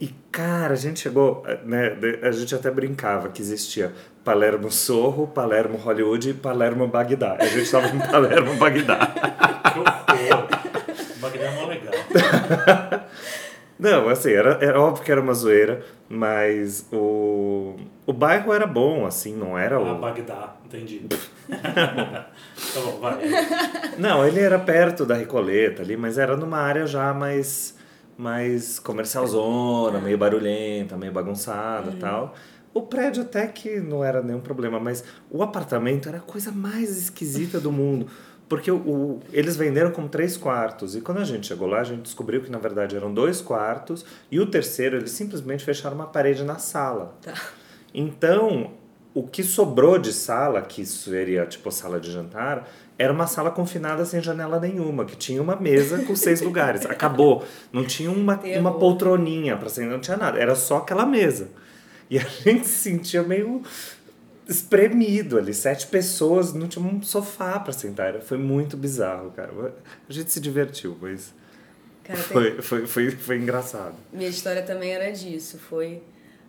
E, cara, a gente chegou, né, de- a gente até brincava que existia Palermo Sorro, Palermo Hollywood e Palermo Bagdá. A gente estava em Palermo Bagdá. Que horror! Bagdá é mó legal. Não, assim, era, era óbvio que era uma zoeira, mas o, o bairro era bom, assim, não era Ah, o... Bagdá, entendi. tá bom, vai. Não, ele era perto da Recoleta ali, mas era numa área já mais, mais comercialzona, meio barulhenta, meio bagunçada e tal. O prédio até que não era nenhum problema, mas o apartamento era a coisa mais esquisita do mundo. Porque o, o- eles venderam como três quartos. E quando a gente chegou lá, a gente descobriu que na verdade eram dois quartos. E o terceiro, eles simplesmente fecharam uma parede na sala. Tá. Então, o que sobrou de sala, que seria tipo sala de jantar, era uma sala confinada sem janela nenhuma, que tinha uma mesa com seis lugares. Acabou. Não tinha uma, Terror. uma poltroninha para sentar, não tinha nada. Era só aquela mesa. E a gente se sentia meio espremido ali. Sete pessoas, não tinha um sofá para sentar. Foi muito bizarro, cara. A gente se divertiu, mas Cara, tem- foi, foi, foi, foi engraçado. Minha história também era disso. Foi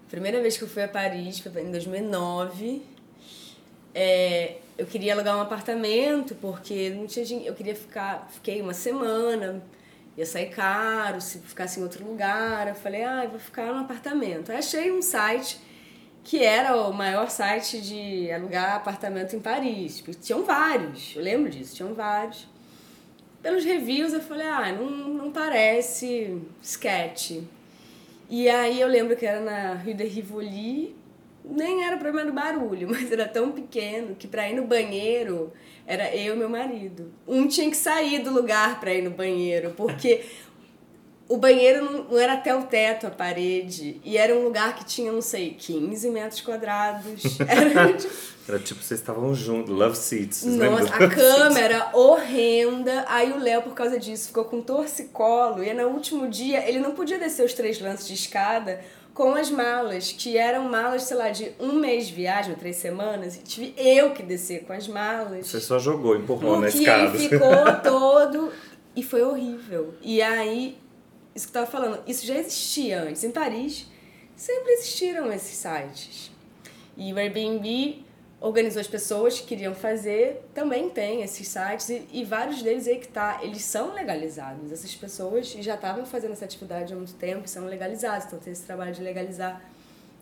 a primeira vez que eu fui a Paris, foi em 2009. É, eu queria alugar um apartamento porque não tinha dinheiro. Eu queria ficar, fiquei uma semana, ia sair caro se ficasse em outro lugar. Eu falei, ah, eu vou ficar no apartamento. Aí achei um site que era o maior site de alugar apartamento em Paris. Tinham vários, eu lembro disso, tinham vários. Pelos reviews eu falei, ah, não, não parece sketch. E aí eu lembro que era na Rue de Rivoli, nem era problema do barulho, mas era tão pequeno que pra ir no banheiro era eu e meu marido. Um tinha que sair do lugar pra ir no banheiro, porque o banheiro não, não era até o teto, a parede, e era um lugar que tinha, não sei, 15 metros quadrados. Era tipo, Era tipo, vocês estavam juntos, love seats. nossa, a love seats? cama era horrenda. Aí o Léo, por causa disso, ficou com torcicolo. E no último dia, ele não podia descer os três lances de escada com as malas, que eram malas, sei lá, de um mês de viagem, ou três semanas. E tive eu que descer com as malas. Você só jogou, empurrou na escada. ele ficou todo. E foi horrível. E aí, isso que eu tava falando, isso já existia antes. Em Paris, sempre existiram esses sites. E o Airbnb organizou as pessoas que queriam fazer, também tem esses sites, e, e vários deles aí que tá, eles são legalizados. Essas pessoas já estavam fazendo essa atividade há muito tempo e são legalizados. Então tem esse trabalho de legalizar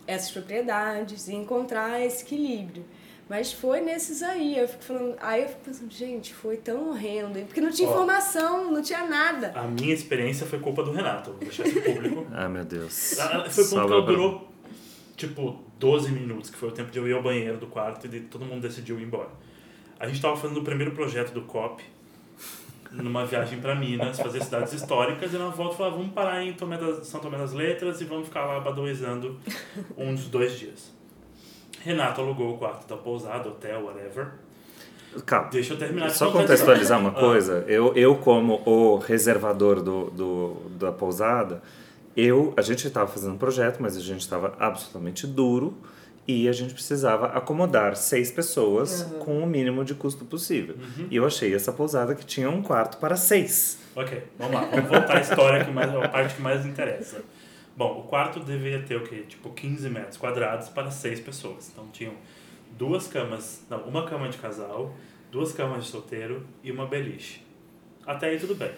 essas propriedades e encontrar esse equilíbrio. Mas foi nesses aí, eu fico falando, aí eu fico pensando, gente, foi tão horrendo, porque não tinha Ó. informação, não tinha nada. A minha experiência foi culpa do Renato, vou deixar isso público. Ah, meu Deus. Ela- Foi Só ponto que ela durou, tipo, 12 minutos, que foi o tempo de eu ir ao banheiro do quarto e de todo mundo decidiu ir embora. A gente tava fazendo o primeiro projeto do COP, numa viagem para Minas, fazer cidades históricas, e na volta falava, vamos parar em Tomé das, São Tomé das Letras e vamos ficar lá badoizando uns dois dias. Renato alugou o quarto da pousada, hotel, whatever. Calma. Deixa eu terminar de Só contextualizar uma coisa, eu, eu como o reservador do, do, da pousada, eu, a gente estava fazendo um projeto, mas a gente estava absolutamente duro e a gente precisava acomodar seis pessoas com o mínimo de custo possível. E eu achei essa pousada que tinha um quarto para seis. Ok, vamos lá. Vamos voltar à história, que mais, a parte que mais interessa. Bom, o quarto deveria ter o quê? Tipo 15 metros quadrados para seis pessoas. Então tinham duas camas, não, uma cama de casal, duas camas de solteiro e uma beliche. Até aí tudo bem.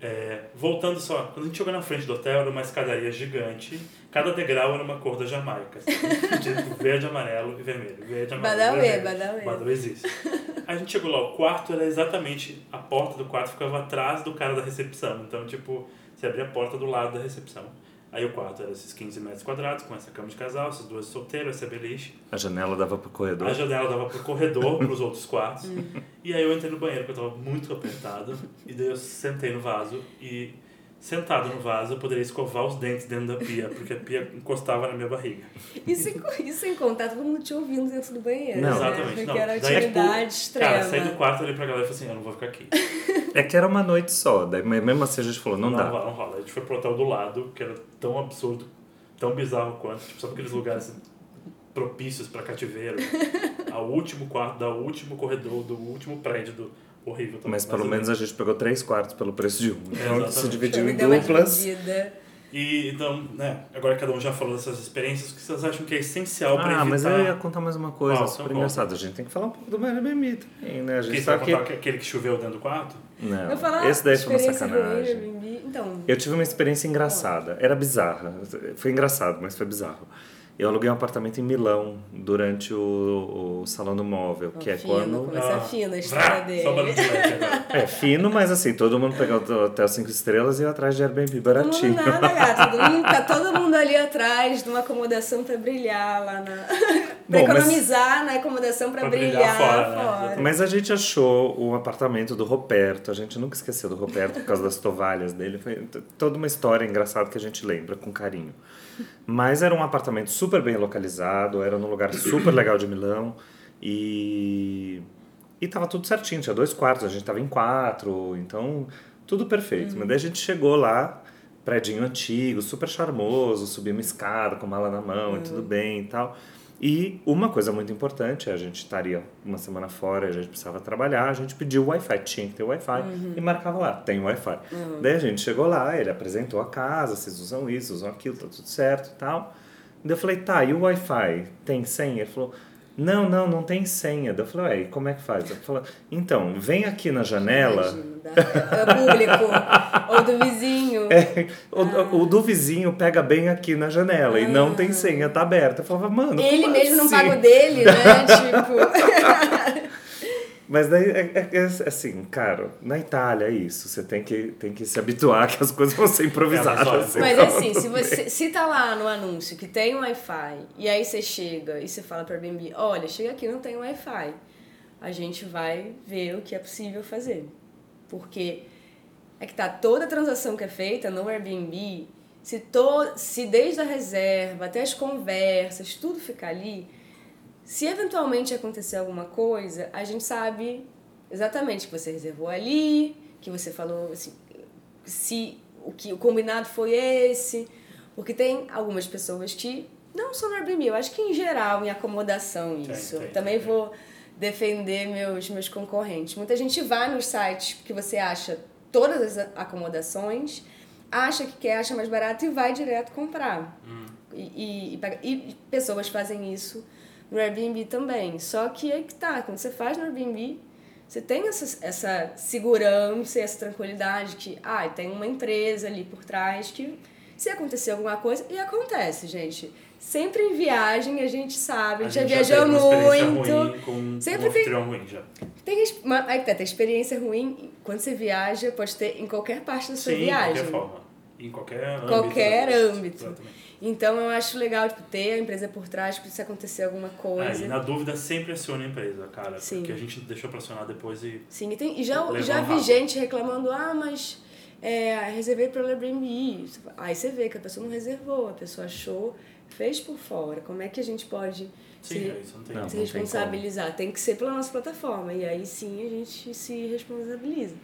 É, voltando só, quando a gente chegou na frente do hotel, era uma escadaria gigante. Cada degrau era uma cor da Jamaica. Assim, tipo, verde, amarelo e vermelho. Verde, amarelo Badauê, vermelho. badauê. Badauê existe. A gente chegou lá, o quarto era exatamente. A porta do quarto ficava atrás do cara da recepção. Então, tipo, você abria a porta do lado da recepção. Aí o quarto era esses 15 metros quadrados, com essa cama de casal, essas duas solteiras, essa beliche. A janela dava pro corredor. A janela dava pro corredor, pros outros quartos. E aí eu entrei no banheiro, porque eu tava muito apertado. E daí eu sentei no vaso e, sentado no vaso, eu poderia escovar os dentes dentro da pia, porque a pia encostava na minha barriga. E sem, e sem contar, todo mundo te ouvindo dentro do banheiro. Não. né? Exatamente. Porque Não. era Daí, tipo, atividade extrema. Cara, saí do quarto, olhei pra galera e falei assim, eu não vou ficar aqui. É que era uma noite só, daí, mesmo assim a gente falou, não, não dá. rola, não rola. A gente foi pro hotel do lado, que era tão absurdo, tão bizarro quanto, tipo, sabe aqueles lugares propícios pra cativeiro? Ao último quarto, do último corredor, do último prédio do horrível também. Mas pelo menos a gente pegou três quartos pelo preço de um. Então Exatamente. se dividiu em duplas. E então, né, agora que cada um já falou dessas experiências, o que vocês acham que é essencial pra Ah, evitar... mas eu ia contar mais uma coisa Qual? super Então engraçada. A gente tem que falar um pouco do Airbnb também, né? A Que gente você vai tá que- aquele que choveu dentro do quarto? Não, Eu falar esse daí foi uma ruim, sacanagem. Então, Eu tive uma experiência engraçada. Era bizarra. Foi engraçado, mas foi bizarro. Eu aluguei um apartamento em Milão durante o, o Salão do Móvel, que é fino, quando... começa Ah, fina a história dele. Só agora. É fino, mas assim, todo mundo pegou o hotel 5 estrelas e ia atrás de Airbnb baratinho. nada, gata. Todo mundo, tá todo mundo ali atrás de uma acomodação pra brilhar lá na. pra Bom, mas- economizar na acomodação pra, Pra brilhar brilhar, fora, né? fora. Exatamente. Mas a gente achou o apartamento do Roberto. A gente nunca esqueceu do Roberto por causa das toalhas dele. Foi toda uma história engraçada que a gente lembra com carinho. Mas era um apartamento super bem localizado, era num lugar super legal de Milão e e tava tudo certinho, tinha dois quartos, a gente tava em quatro, então tudo perfeito. Mas daí a gente chegou lá, prédio antigo, super charmoso, subia uma escada com mala na mão e tudo bem e tal. E uma coisa muito importante, a gente estaria uma semana fora, a gente precisava trabalhar, a gente pediu Wi-Fi, tinha que ter Wi-Fi e marcava lá, tem Wi-Fi. Daí a gente chegou lá, ele apresentou a casa, vocês usam isso, usam aquilo, tá tudo certo e tal. Daí eu falei, tá, e o Wi-Fi tem senha? Ele falou, não, não, não tem senha. Daí eu falei, ué, e como é que faz? Ele falou, então, vem aqui na janela. Imagino, é público. ou do vizinho. É, o, o do vizinho pega bem aqui na janela e não tem senha, tá aberta. Eu falava, mano. Ele como mesmo não assim? paga o dele, né? tipo. Mas daí, é, é- é assim, cara, na Itália é isso. Você tem que, tem que se habituar que as coisas vão ser improvisadas. É, Mas assim, se você se tá lá no anúncio que tem Wi-Fi e aí você chega e você fala para Airbnb, olha, chega aqui não tem Wi-Fi, a gente vai ver o que é possível fazer, porque é que tá toda a transação que é feita no Airbnb, se to, se desde a reserva até as conversas tudo ficar ali, se eventualmente acontecer alguma coisa, a gente sabe exatamente que você reservou ali, que você falou assim, se o que o combinado foi esse, porque tem algumas pessoas que não só no Airbnb, eu acho que em geral em acomodação Tem, isso. tem, Também tem. vou defender meus meus concorrentes. Muita gente vai nos sites que você acha todas as acomodações, acha que quer, acha mais barato e vai direto comprar. E, e, e pega- e pessoas fazem isso no Airbnb também. Só que aí que tá, quando você faz no Airbnb, você tem essa, essa segurança e essa tranquilidade que, ah, tem uma empresa ali por trás que se acontecer alguma coisa, e acontece, gente. Sempre em viagem a gente sabe, a gente já viajou muito. ruim com Sempre um tem- ruim já. Tem, uma, aí tá, tem experiência ruim quando você viaja, pode ter em qualquer parte da sua Sim, de viagem. qualquer forma. Em qualquer âmbito. Qualquer Exatamente. âmbito. Exatamente. Então eu acho legal tipo, ter a empresa por trás, pra se acontecer alguma Ah, coisa. e na dúvida, sempre acione a empresa, cara. Sim. Porque a gente deixou pra acionar depois e. Sim, e, tem, e já, já vi gente reclamando, ah, mas é, reservei pelo Airbnb. Aí você vê que a pessoa não reservou, a pessoa achou, fez por fora. Como é que a gente pode Sim, se, não tem. Não. se tem responsabilizar? Tem que ser pela nossa plataforma. E aí sim a gente se responsabiliza.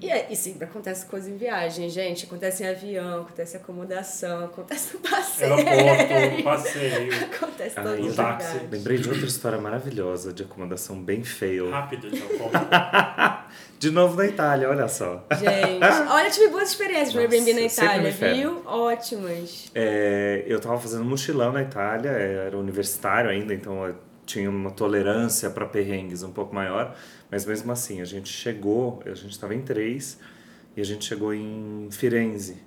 E, e sempre acontece coisa em viagem, gente. Acontece em avião, acontece em acomodação, acontece no passeio. Aeroporto, passeio. acontece Ah, todos e os táxi. Lembrei de outra história maravilhosa de acomodação bem fail. Rápido, então. De novo na Itália, olha só. Gente, olha, tive boas experiências no Nossa, Airbnb na Itália, viu? Ótimas. É, eu tava fazendo mochilão na Itália, é, era universitário ainda, então eu tinha uma tolerância para perrengues um pouco maior, mas mesmo assim, a gente chegou, a gente estava em três e a gente chegou em Firenze.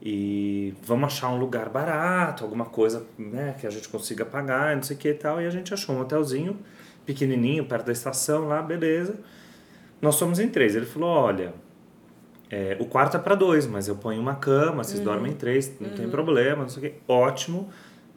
E vamos achar um lugar barato, alguma coisa né, que a gente consiga pagar, não sei o que e tal. E a gente achou um hotelzinho pequenininho, perto da estação lá, beleza. Nós somos em três. Ele falou: olha, é, o quarto é para dois, mas eu ponho uma cama, vocês dormem em três, não tem problema, não sei o quê. Ótimo.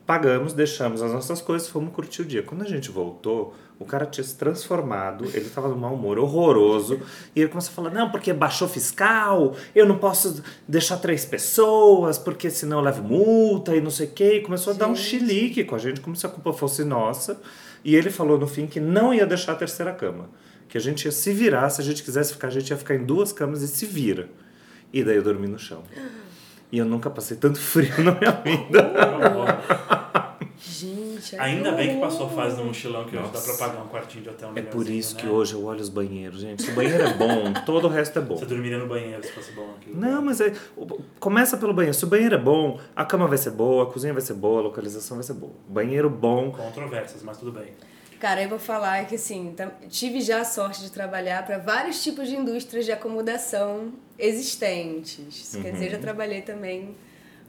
Pagamos, deixamos as nossas coisas, fomos curtir o dia. Quando a gente voltou, o cara tinha se transformado, ele tava num mau humor horroroso, e ele começou a falar: não, porque baixou fiscal, eu não posso deixar três pessoas, porque senão eu levo multa e não sei o quê. E começou a dar um Gente. chilique com a gente, como se a culpa fosse nossa. E ele falou no fim que não ia deixar a terceira cama. Que a gente ia se virar, se a gente quisesse ficar, a gente ia ficar em duas camas e se vira. E daí eu dormi no chão. E eu nunca passei tanto frio na minha vida. Gente, Ainda bem que passou a fase do mochilão, que hoje dá pra pagar um quartinho de hotel É por isso que né? hoje eu olho os banheiros, gente. Se o banheiro é bom, todo o resto é bom. Você dormiria no banheiro se fosse bom aqui. Não, mas é, começa pelo banheiro. Se o banheiro é bom, a cama vai ser boa, a cozinha vai ser boa, a localização vai ser boa. Banheiro bom. Controvérsias, mas tudo bem. Cara, eu vou falar que assim, tive já a sorte de trabalhar para vários tipos de indústrias de acomodação existentes. Isso quer dizer, já trabalhei também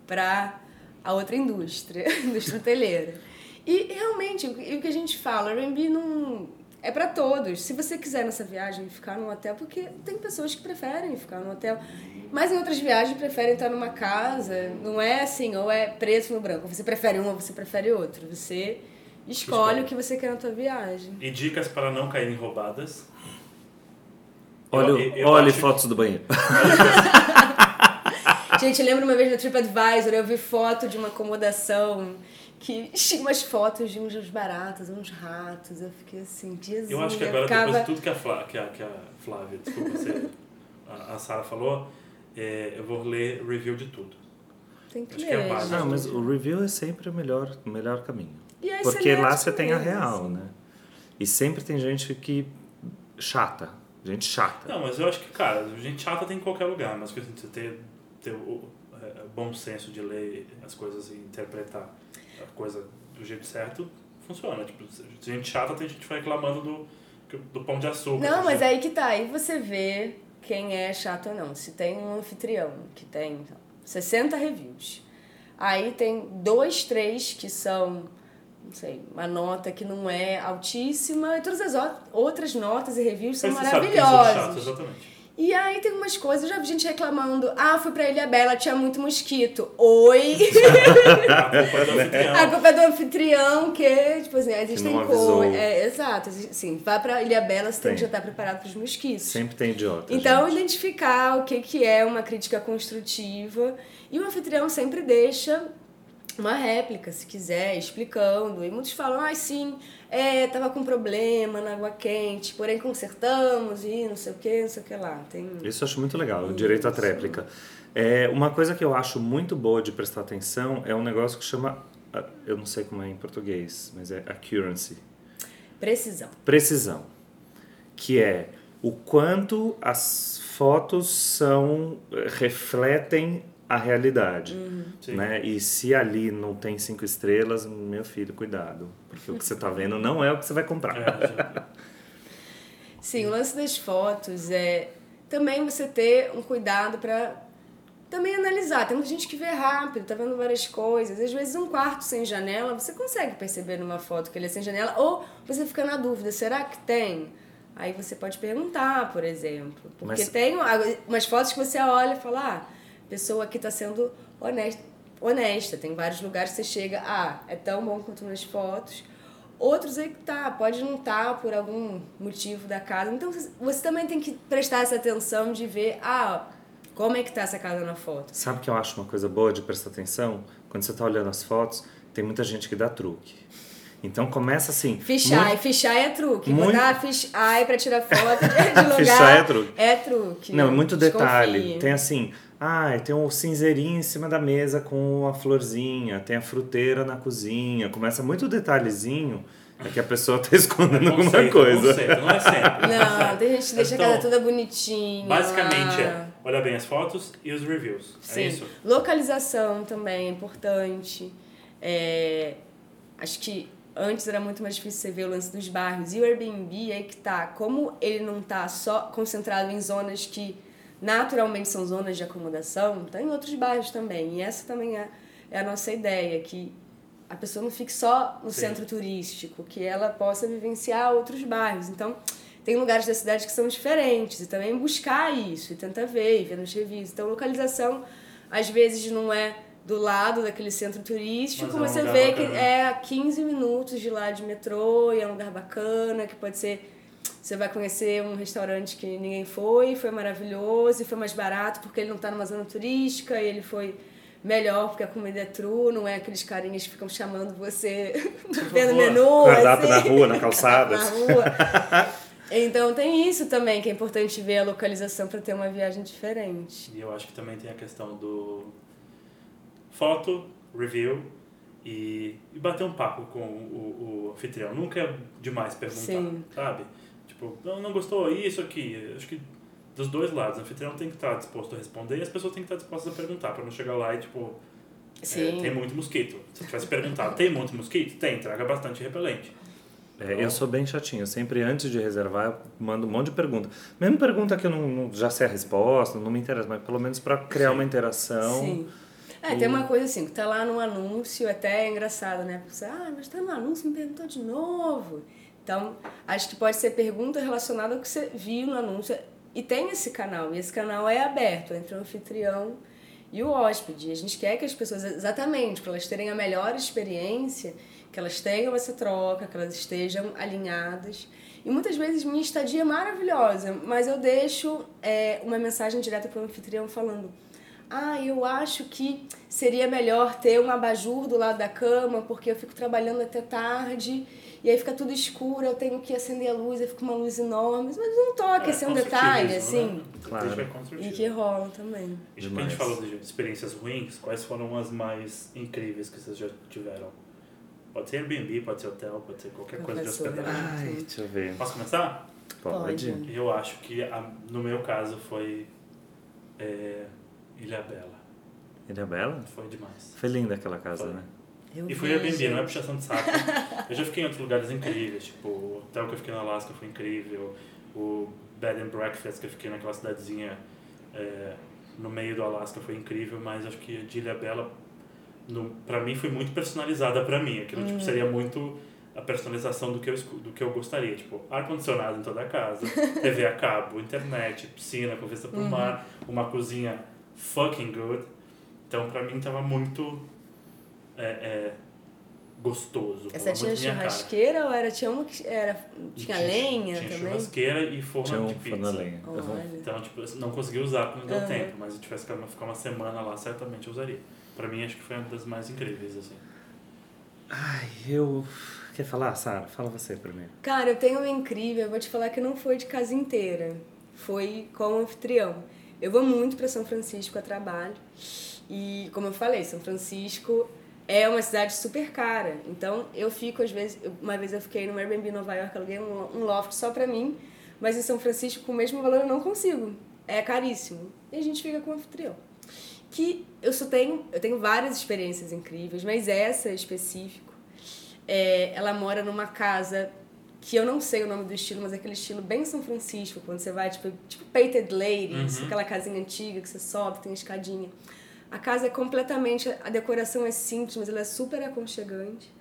para a outra indústria, indústria hoteleira. E realmente, o que a gente fala, Airbnb não é para todos. Se você quiser nessa viagem ficar num hotel, porque tem pessoas que preferem ficar num hotel, mas em outras viagens preferem estar numa casa. Não é assim, ou é preto no branco. Você prefere um ou você prefere outro. Você escolhe Escolhe. o que você quer na tua viagem. E dicas para não cair em roubadas. Olha, Eu- eu olhe fotos do banheiro. Gente, lembra uma vez no TripAdvisor, eu vi foto de uma acomodação que tinha umas fotos de uns baratos, uns ratos. Eu fiquei assim, dias Eu acho que agora, ficava... depois de tudo que a, Flá, que a, que a Flávia, desculpa, você, a, a Sara falou, é, eu vou ler review de tudo. Tem que Acho ler. que é a base. Não, mas o review é sempre o melhor, o melhor caminho. E aí Porque lá você tem a real, né? E sempre tem gente que chata. Gente chata. Não, mas eu acho que, cara, gente chata tem em qualquer lugar, mas assim, você ter, ter o é, bom senso de ler as coisas e interpretar a coisa do jeito certo, funciona. Tipo, gente chata tem gente que vai reclamando do, do pão de açúcar. Não, mas gente- aí que tá. Aí você vê quem é chato ou não. Se tem um anfitrião que tem então, 60 reviews, aí tem dois, três que são, não sei, uma nota que não é altíssima, e todas as outras notas e reviews são maravilhosas. exatamente. E aí tem umas coisas, eu já vi gente reclamando, ah, fui pra Ilha Bela, tinha muito mosquito. Oi! A culpa é do anfitrião. A culpa é do anfitrião, que, tipo assim, existem coisas. É, exato. Assim, vai pra Ilha Bela, você tem, Tem. que já estar preparado pros mosquitos. Sempre tem idiota. Então, gente. identificar o que, que é uma crítica construtiva. E o anfitrião sempre deixa uma réplica, se quiser, explicando. E muitos falam, ah, sim, é, tava com problema na água quente, porém consertamos e não sei o que, não sei o que lá. Tem... Isso eu acho muito legal, o direito à Isso. tréplica. É, uma coisa que eu acho muito boa de prestar atenção é um negócio que chama, ah, eu não sei como é em português, mas é accuracy, Precisão. precisão, que é o quanto as fotos são refletem a realidade, Sim. né? E se ali não tem cinco estrelas, meu filho, cuidado, porque o que você está vendo não é o que você vai comprar. É, Sim, o lance das fotos é também você ter um cuidado para também analisar. Tem muita gente que vê rápido, tá vendo várias coisas. Às vezes um quarto sem janela, você consegue perceber numa foto que ele é sem janela, ou você fica na dúvida, será que tem? Aí você pode perguntar, por exemplo. Porque Mas- tem umas fotos que você olha e fala, ah, pessoa aqui tá sendo honesta. honesta. Tem vários lugares que você chega, ah, é tão bom quanto nas fotos. Outros aí que tá, pode não estar por algum motivo da casa. Então você- também tem que prestar essa atenção de ver, ah, como é que tá essa casa na foto. Sabe que eu acho uma coisa boa de prestar atenção? Quando você está olhando as fotos, tem muita gente que dá truque. Então começa assim. Fichar, muito- e fichar é truque. muito- fichar pra tirar foto de lugar. É truque. É truque. Não, é muito detalhe. Desconfie. Tem assim, ah, tem um cinzeirinho em cima da mesa com a florzinha, tem a fruteira na cozinha. Começa muito detalhezinho, é que a pessoa tá escondendo alguma Conceito, coisa. conceito, não é sempre. Não, tem gente que deixa Então, a casa toda bonitinha. Basicamente é, olha bem as fotos e os reviews. Sim. É isso? Localização também é importante. É, acho que antes era muito mais difícil você ver o lance dos bairros. E o Airbnb aí que tá, como ele não tá só concentrado em zonas que naturalmente são zonas de acomodação, tá em outros bairros também. E essa também é, é a nossa ideia, que a pessoa não fique só no Sim. centro turístico, que ela possa vivenciar outros bairros. Então, tem lugares da cidade que são diferentes e também buscar isso e tentar ver e ver nos reviews. Então, localização às vezes não é do lado daquele centro turístico, Mas é um você vê bacana. que é a 15 minutos de lá de metrô e é um lugar bacana, que pode ser você vai conhecer um restaurante que ninguém foi, foi maravilhoso e foi mais barato porque ele não está numa zona turística e ele foi melhor porque a comida é true, não é aqueles carinhas que ficam chamando você vendo menu. Cardápio assim. na rua, na calçada. na rua. Então tem isso também, que é importante ver a localização para ter uma viagem diferente. E eu acho que também tem a questão do foto, review e, e bater um papo com o, o anfitrião. Nunca é demais perguntar, Sim. sabe? Tipo, não, não gostou isso aqui. Acho que dos dois lados, o anfitrião tem que estar disposto a responder e as pessoas têm que estar dispostas a perguntar, para não chegar lá e tipo, é, tem muito mosquito. Se tivesse perguntado, tem muito mosquito? Tem, traga bastante repelente. É, eu sou bem chatinho. Eu sempre, antes de reservar, eu mando um monte de pergunta. Mesmo pergunta que eu não, não- já sei a resposta, não me interessa, mas pelo menos para criar Sim. uma interação. Sim. É, tem uma coisa assim, que tá lá no anúncio, até é engraçado, né? Você, ah, mas tá no anúncio, me perguntou de novo. Então, acho que pode ser pergunta relacionada ao que você viu no anúncio. E tem esse canal, e esse canal é aberto entre o anfitrião e o hóspede. A gente quer que as pessoas, exatamente, para elas terem a melhor experiência, que elas tenham essa troca, que elas estejam alinhadas. E muitas vezes minha estadia é maravilhosa, mas eu deixo é, uma mensagem direta para o anfitrião falando: ah, eu acho que seria melhor ter um abajur do lado da cama, porque eu fico trabalhando até tarde e aí fica tudo escuro, eu tenho que acender a luz, aí fica uma luz enorme. Mas não toca, É, esse é um detalhe, assim. Né? Claro. Deixa E que rola também. E já que a gente falou de experiências ruins, quais foram as mais incríveis que vocês já tiveram? Pode ser Airbnb, pode ser hotel, pode ser qualquer coisa de hospedagem. Ai, deixa eu ver. Posso começar? Pode. Pode. Eu acho que a- no meu caso foi é, Ilha Bela. Ilha Bela? Foi demais. Foi linda aquela casa, Foi. né? Eu E fui vi, Airbnb, não é puxação de saco. eu já fiquei em outros lugares incríveis, tipo, o hotel que eu fiquei na Alaska foi incrível, o Bed and Breakfast que eu fiquei naquela cidadezinha é, no meio do Alasca foi incrível, mas acho que a de Ilha Bela, no, pra mim, foi muito personalizada pra mim. Aquilo tipo, seria muito a personalização do que eu, do que eu gostaria. Tipo, ar-condicionado em toda a casa, TV a cabo, internet, piscina com vista pro mar, uma cozinha fucking good. Então, pra mim, tava muito é, é, gostoso. Essa tinha minha cara. churrasqueira ou era, tinha uma que era, E tinha lenha tinha também? churrasqueira e forno Tinha um de pizza. forno lenha. Uhum. Então, tipo, eu não consegui usar porque não deu Aham. tempo, mas se eu tivesse que ficar uma semana lá, certamente eu usaria. Pra mim, acho que foi uma das mais incríveis, assim. Ai, eu. Quer falar, Sara? Fala você primeiro. Cara, eu tenho uma incrível, eu vou te falar que não foi de casa inteira. Foi com o anfitrião. Eu vou muito para São Francisco a trabalho. E, como eu falei, São Francisco é uma cidade super cara. Então, eu fico, às vezes... Uma vez eu fiquei no Airbnb em Nova York, aluguei um, um loft só pra mim. Mas em São Francisco, com o mesmo valor, eu não consigo. É caríssimo. E a gente fica com o anfitrião. Que eu só tenho... Eu tenho várias experiências incríveis, mas essa em específico é, ela mora numa casa que eu não sei o nome do estilo, mas é aquele estilo bem São Francisco, quando você vai, tipo, tipo Painted Ladies, Uhum. aquela casinha antiga que você sobe, tem escadinha. A casa é completamente, a decoração é simples, mas ela é super aconchegante.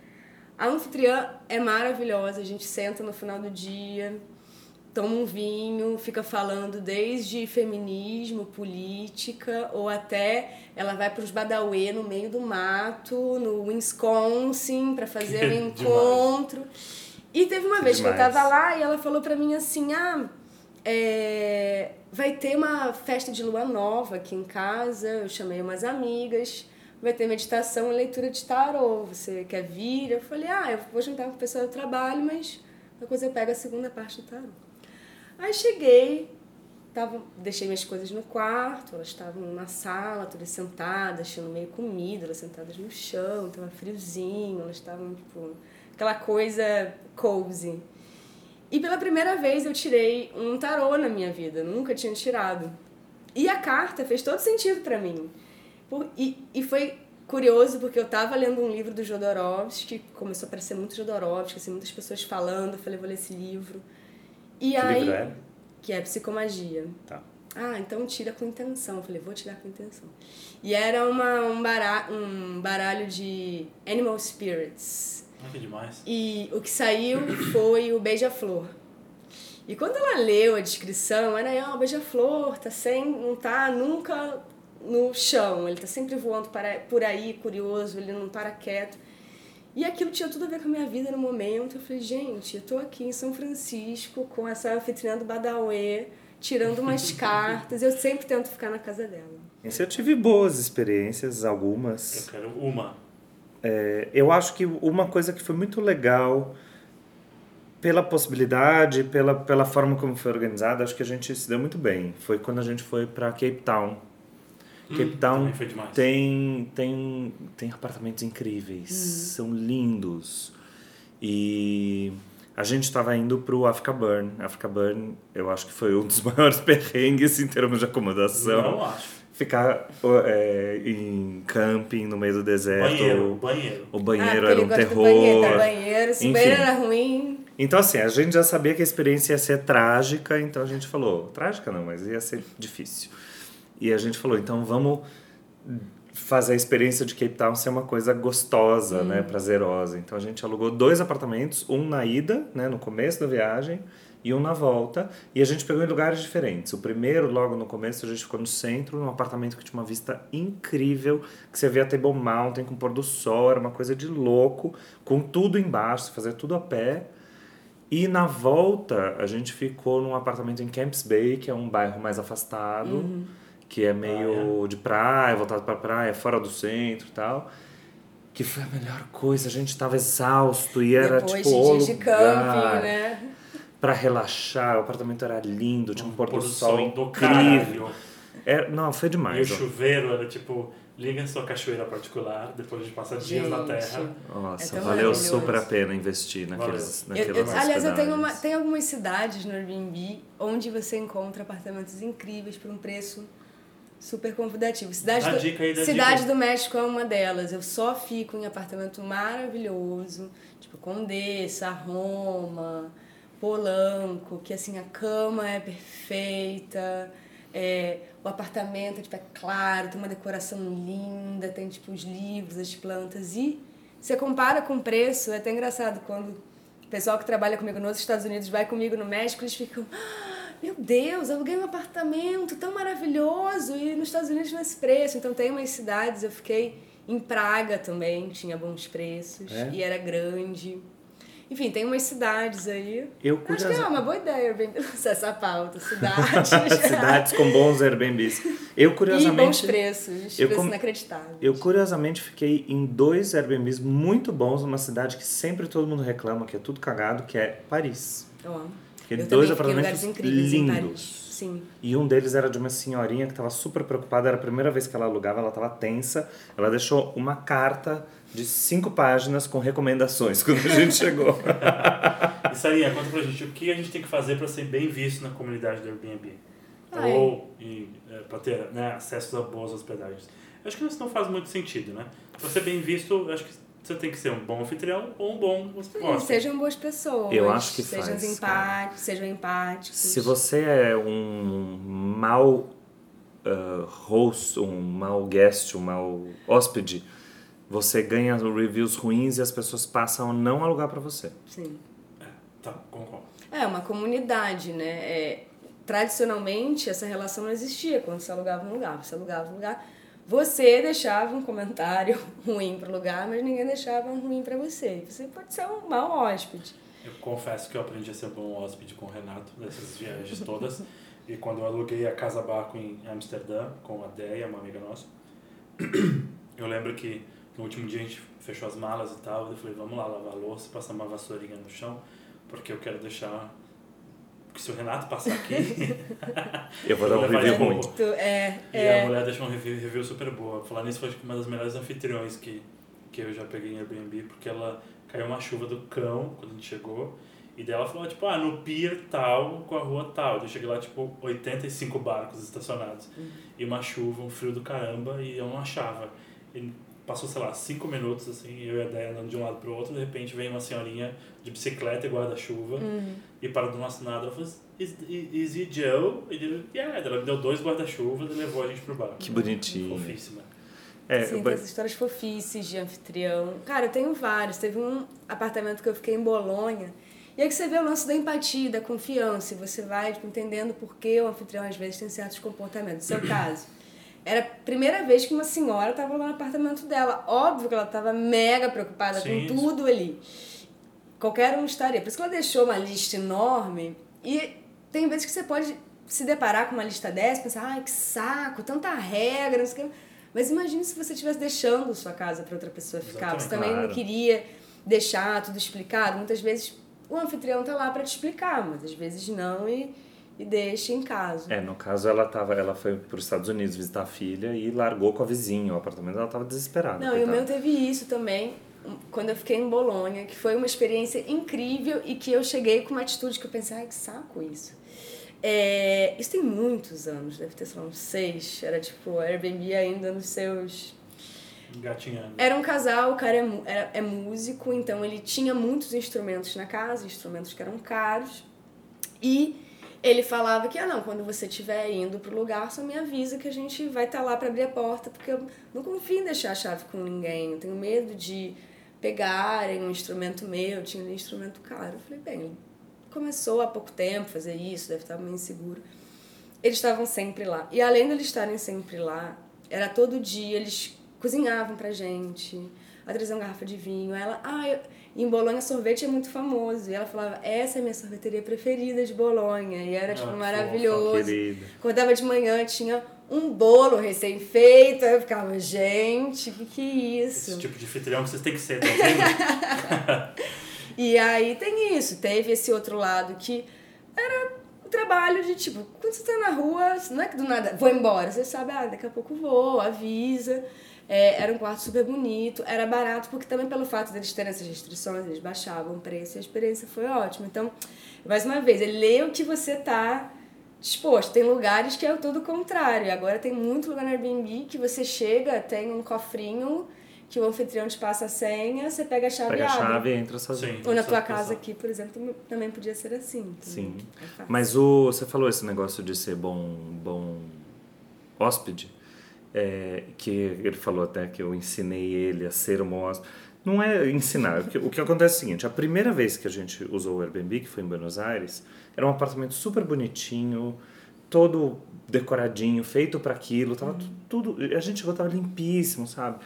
A anfitriã é maravilhosa, a gente senta no final do dia, toma um vinho, fica falando desde feminismo, política, ou até ela vai para os Badauê no meio do mato, no Wisconsin, para fazer Que um demais. encontro. E teve uma vez que eu demais. tava lá e ela falou para mim assim: ah, é, vai ter uma festa de lua nova aqui em casa. Eu chamei umas amigas. Vai ter meditação e leitura de tarô. Você quer vir? Eu falei: ah, eu vou juntar com o pessoal do trabalho, mas coisa eu pego a segunda parte do tarô. Aí cheguei, tava, deixei minhas coisas no quarto, elas estavam na sala, todas sentadas, tinham meio comida, elas sentadas no chão, tava friozinho, elas estavam, tipo, aquela coisa cozy. E pela primeira vez eu tirei um tarô na minha vida, nunca tinha tirado. E a carta fez todo sentido pra mim. Por- e, e foi curioso porque eu tava lendo um livro do Jodorowsky, começou a aparecer muito Jodorowsky, assim, muitas pessoas falando, eu falei, vou ler esse livro. E Que aí, livro é? que é Psicomagia. Tá. Ah, então tira com intenção. Eu falei, vou tirar com intenção. E era uma, um, bara, um baralho de Animal Spirits. Que demais. E o que saiu foi o beija-flor. E quando ela leu a descrição, era, ah, o beija-flor tá sem, não tá nunca no chão, ele tá sempre voando para, por aí, curioso, ele não para quieto. E aquilo tinha tudo a ver com a minha vida no momento. Eu falei, gente, eu tô aqui em São Francisco com essa anfitriã do Badauê, tirando umas cartas. Eu sempre tento ficar na casa dela. Esse eu tive boas experiências, Eu algumas. quero uma. É, eu acho que uma coisa que foi muito legal pela possibilidade, pela, pela forma como foi organizada, acho que a gente se deu muito bem. Foi quando a gente foi para Cape Town. Cape Hum, Town foi demais. tem, tem, tem apartamentos incríveis, são lindos. E a gente estava indo pro Africa Burn. Africa Burn, eu acho que foi um dos maiores perrengues em termos de acomodação. Não acho. Ficar é, em camping no meio do deserto. Banheiro, banheiro. O banheiro ah, era um gosta terror. banheiro, tá banheiro. Se Enfim. o banheiro era ruim, Então, assim, a gente já sabia que a experiência ia ser trágica, então a gente falou, trágica não, mas ia ser difícil. E a gente falou, então vamos fazer a experiência de Cape Town ser uma coisa gostosa, né, prazerosa. Então a gente alugou dois apartamentos, um na ida, né, no começo da viagem, e um na volta, e a gente pegou em lugares diferentes. O primeiro, logo no começo, a gente ficou no centro, num apartamento que tinha uma vista incrível, que você via Table Mountain com pôr do sol, era uma coisa de louco, com tudo embaixo, fazia tudo a pé. E na volta, a gente ficou num apartamento em Camps Bay, que é um bairro mais afastado, que é meio de praia, voltado pra praia, fora do centro e tal. Que foi a melhor coisa, a gente tava exausto e era Depois tipo de o dias de camping, né? Pra relaxar, o apartamento era lindo, tinha um pôr do sol do incrível. É, não, foi E o demais. chuveiro era tipo, liga a sua cachoeira particular depois de passar dias na terra. Nossa, É valeu super a pena investir naqueles, Eu- naquelas eu- aliás, eu tenho, uma, tem algumas cidades no Airbnb onde você encontra apartamentos incríveis por um preço super convidativo. Cidade, Dá do, dica aí, Cidade dica. do México é uma delas. Eu só fico em apartamento maravilhoso, tipo Condessa, Roma, Polanco, que assim a cama é perfeita, é, o apartamento tipo, é claro, tem uma decoração linda, tem tipo os livros, as plantas e você compara com o preço, é até engraçado quando o pessoal que trabalha comigo nos Estados Unidos vai comigo no México, eles ficam "Ah, meu Deus, eu aluguei um apartamento tão maravilhoso e nos Estados Unidos nesse preço. Então tem umas cidades, eu fiquei em Praga também, tinha bons preços É? e era grande. Enfim, tem umas cidades aí. Eu, Acho que é uma boa ideia lançar essa pauta. Cidades. Cidades com bons Airbnbs. Eu, e bons curiosamente, preços. eu preços inacreditáveis. eu curiosamente fiquei em dois Airbnbs muito bons numa cidade que sempre todo mundo reclama que é tudo cagado, que é Paris. Eu amo. Fiquei eu dois apartamentos lindos. Sim. E um deles era de uma senhorinha que estava super preocupada, era a primeira vez que ela alugava, ela estava tensa. Ela deixou uma carta de cinco páginas com recomendações quando a gente chegou. E Sarinha, conta pra gente o que a gente tem que fazer pra ser bem visto na comunidade do Airbnb. Ai. Ou é, pra ter né, acesso a boas hospedagens. Eu acho que isso não faz muito sentido, né? Pra ser bem visto, eu acho que você tem que ser um bom anfitrião ou um bom hóspede. sejam boas pessoas. Eu acho que sejam faz, empáticos, sejam empáticos. Se você é um mau uh, host, um mau guest, um mau hóspede, você ganha reviews ruins e as pessoas passam a não alugar para você. Sim. Tá, concordo. É uma comunidade, né? É, tradicionalmente, essa relação não existia quando você alugava um lugar. Você alugava um lugar, você deixava um comentário ruim pro lugar, mas ninguém deixava um ruim para você. Você pode ser um mau hóspede. Eu confesso que eu aprendi a ser bom hóspede com o Renato nessas viagens todas. e quando eu aluguei a Casa Barco em Amsterdã com a Deia, uma amiga nossa, eu lembro que no último dia a gente fechou as malas e tal. Eu falei, vamos lá lavar a louça, passar uma vassourinha no chão, porque eu quero deixar. Porque se o Renato passar aqui. Eu vou dar um review. Tu- É, E é. a mulher deixou um review, review super boa. Falar nisso, foi uma das melhores anfitriões que, que eu já peguei em Airbnb, porque ela caiu uma chuva do cão quando a gente chegou. E daí ela falou, tipo, ah, no pier tal, com a rua tal. Eu cheguei lá, tipo, 85 barcos estacionados. E uma chuva, um frio do caramba, e eu não achava. E passou, sei lá, 5 minutos, assim, eu e a Déia andando de um lado pro outro, de repente vem uma senhorinha de bicicleta e guarda-chuva, e para do nosso lado, ela falou, is, is it Joe? E ele, yeah, ela me deu dois guarda-chuvas e levou a gente pro bar. Que bonitinho. Fofíssima. É, Sim, tem essas histórias fofices de anfitrião. Cara, eu tenho vários. Teve um apartamento que eu fiquei em Bolonha. E aí que você vê o lance da empatia, da confiança. E você vai tipo, entendendo por que o anfitrião às vezes tem certos comportamentos. No seu caso. Era a primeira vez que uma senhora estava lá no apartamento dela. Óbvio que ela estava mega preocupada Sim, com tudo ali. Qualquer um estaria. Por isso que ela deixou uma lista enorme. E tem vezes que você pode se deparar com uma lista dessa pensar, ai, que saco, tanta regra, não sei o que. Mas imagine se você estivesse deixando sua casa para outra pessoa ficar. Você Exatamente, também não claro. queria deixar tudo explicado. Muitas vezes o anfitrião tá lá para te explicar, mas às vezes não e, e deixa em casa. É, no caso ela tava, ela foi para os Estados Unidos visitar a filha e largou com a vizinha o apartamento, ela tava desesperada. Não, e o coitada. meu teve isso também, quando eu fiquei em Bolonha, que foi uma experiência incrível e que eu cheguei com uma atitude que eu pensei, ai, que saco isso. É, isso tem muitos anos, deve ter, sei lá, uns seis. Era tipo Airbnb ainda nos seus. Engatinhando. Era um casal, o cara é, era, é músico, então ele tinha muitos instrumentos na casa, instrumentos que eram caros. E ele falava que, ah, não, quando você estiver indo pro lugar, só me avisa que a gente vai estar lá para abrir a porta, porque eu não confio em deixar a chave com ninguém. Eu tenho medo de pegarem um instrumento meu, tinha um instrumento caro. Eu falei, bem, começou há pouco tempo fazer isso, deve estar meio inseguro. Eles estavam sempre lá. E além de eles estarem sempre lá, era todo dia, eles cozinhavam pra gente, a traziam garrafa de vinho. Ela, ah, eu- em Bolonha sorvete é muito famoso. E ela falava, essa é a minha sorveteria preferida de Bolonha. E era, tipo, Ah, maravilhoso. Querida. Acordava de manhã, tinha um bolo recém-feito. Eu ficava, gente, o que, que é isso? Esse tipo de anfitrião que vocês têm que ser, tá vendo? E aí tem isso, teve esse outro lado que era o trabalho de tipo, quando você tá na rua, não é que do nada, vou embora, você sabe, ah, daqui a pouco vou, avisa. É, era um quarto super bonito, era barato, porque também pelo fato deles terem essas restrições, eles baixavam o preço e a experiência foi ótima. Então, mais uma vez, ele lê o que você tá disposto. Tem lugares que é todo o contrário. Agora tem muito lugar no Airbnb que você chega, tem um cofrinho que o anfitrião te passa a senha, você pega a chave Pega e a chave e entra sozinho. Sim. Ou na tua casa aqui, por exemplo, também podia ser assim. Sim. É. Mas o, você falou esse negócio de ser bom, bom hóspede, é, que ele falou até que eu ensinei ele a ser hóspede. Não é ensinar. O que, o que acontece é o seguinte: a primeira vez que a gente usou o Airbnb, que foi em Buenos Aires, era um apartamento super bonitinho, todo decoradinho, feito para aquilo, tava tu- tudo. A gente chegou, tava limpíssimo, sabe?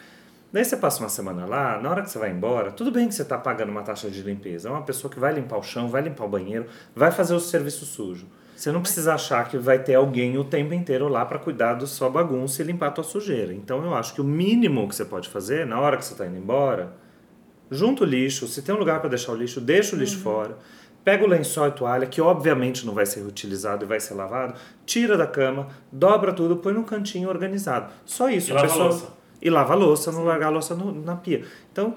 Daí você passa uma semana lá, na hora que você vai embora, tudo bem que você está pagando uma taxa de limpeza. É uma pessoa que vai limpar o chão, vai limpar o banheiro, vai fazer o serviço sujo. Você não precisa achar que vai ter alguém o tempo inteiro lá para cuidar da sua bagunça e limpar a tua sujeira. Então eu acho que o mínimo que você pode fazer, na hora que você está indo embora, junta o lixo, se tem um lugar para deixar o lixo, deixa o lixo fora. Pega o lençol e toalha, que obviamente não vai ser reutilizado e vai ser lavado, tira da cama, dobra tudo, põe num cantinho organizado. Só isso. E a lava a pessoa... louça. E lava a louça, não largar a louça no- na pia. Então,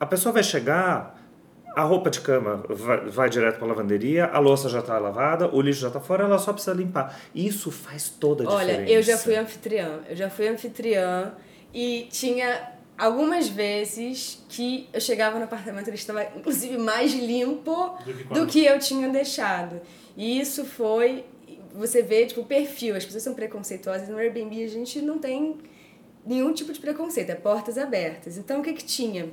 a pessoa vai chegar, a roupa de cama vai, vai direto para a lavanderia, a louça já está lavada, o lixo já está fora, ela só precisa limpar. Isso faz toda a Olha, diferença. eu já fui anfitriã. Eu já fui anfitriã e tinha algumas vezes que eu chegava no apartamento e ele estava, inclusive, mais limpo Do que eu tinha deixado. E isso foi. Você vê, tipo, o perfil. As pessoas são preconceituosas. No Airbnb a gente não tem nenhum tipo de preconceito, é portas abertas. Então o que que tinha?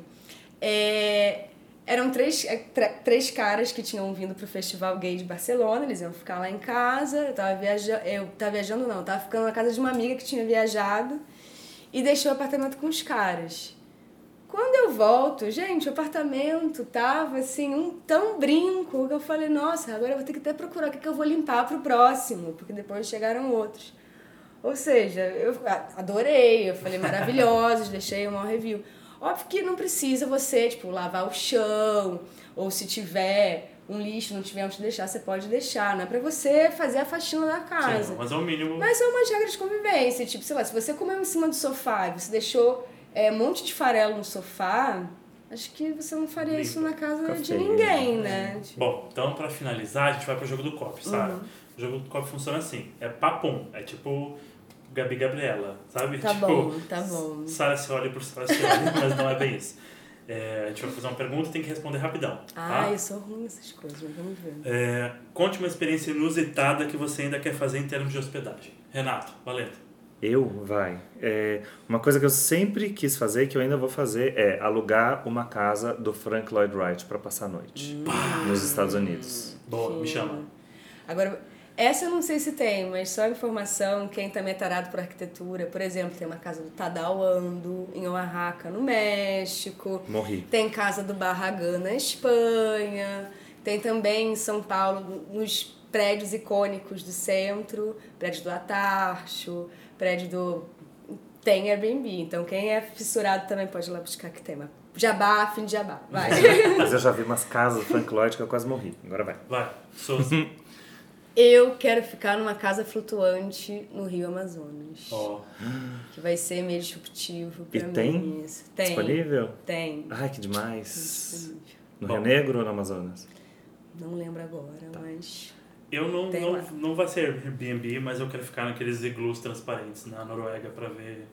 É, eram três, é, três caras que tinham vindo pro Festival Gay de Barcelona, eles iam ficar lá em casa, eu tava viajando, eu tava viajando não, eu tava ficando na casa de uma amiga que tinha viajado e deixei o apartamento com os caras. Quando eu volto, gente, o apartamento tava assim, um tão brinco que eu falei, nossa, agora eu vou ter que até procurar o que, que eu vou limpar pro próximo, porque depois chegaram outros. Ou seja, eu adorei, eu falei maravilhosos, deixei uma review. Óbvio que não precisa você, tipo, lavar o chão, ou se tiver um lixo, não tiver onde deixar, você pode deixar. Não é pra você fazer a faxina da casa. Sim, mas é o mínimo. Mas são umas regras de convivência. Tipo, sei lá, se você comeu em cima do sofá e você deixou é, um monte de farelo no sofá, acho que você não faria isso na casa de ninguém, né? né? Tipo, Bom, então pra finalizar, a gente vai pro jogo do copo, sabe? Uhum. O jogo do copo funciona assim: é papum, é tipo Gabi Gabriela, sabe? Tá tipo, bom, tá bom. Sara se olha por Sara se olha, mas não é bem isso. É, a gente vai fazer uma pergunta e tem que responder rapidão. Tá? Ah, eu sou ruim nessas coisas, mas vamos ver. É, conte uma experiência inusitada que você ainda quer fazer em termos de hospedagem. Renato, valendo. Eu? Vai. É, uma coisa que eu sempre quis fazer e que eu ainda vou fazer é alugar uma casa do Frank Lloyd Wright para passar a noite Hum. nos Estados Unidos. Boa, me chama. Agora, essa eu não sei se tem, mas só informação, quem também é tarado por arquitetura, por exemplo, tem uma casa do Tadao Ando, em Oaxaca, no México. Morri. Tem casa do Barragán na Espanha. Tem também em São Paulo, nos prédios icônicos do centro, prédio do Atarcho, prédio do. Tem Airbnb. Então quem é fissurado também pode ir lá buscar que tema. Jabá, fim de jabá. Vai. Mas eu já vi umas casas do Frank Lloyd que eu quase morri. Agora vai. Vai, Souza. Eu quero ficar numa casa flutuante no Rio Amazonas. Ó, Que vai ser meio disruptivo pra E mim. tem? Isso. Tem. Disponível? Tem. Ai, que demais. No Bom. Rio Negro ou no Amazonas? Não lembro agora, mas. eu não, não, lá. não vai ser Airbnb, mas eu quero ficar naqueles iglus transparentes na Noruega pra ver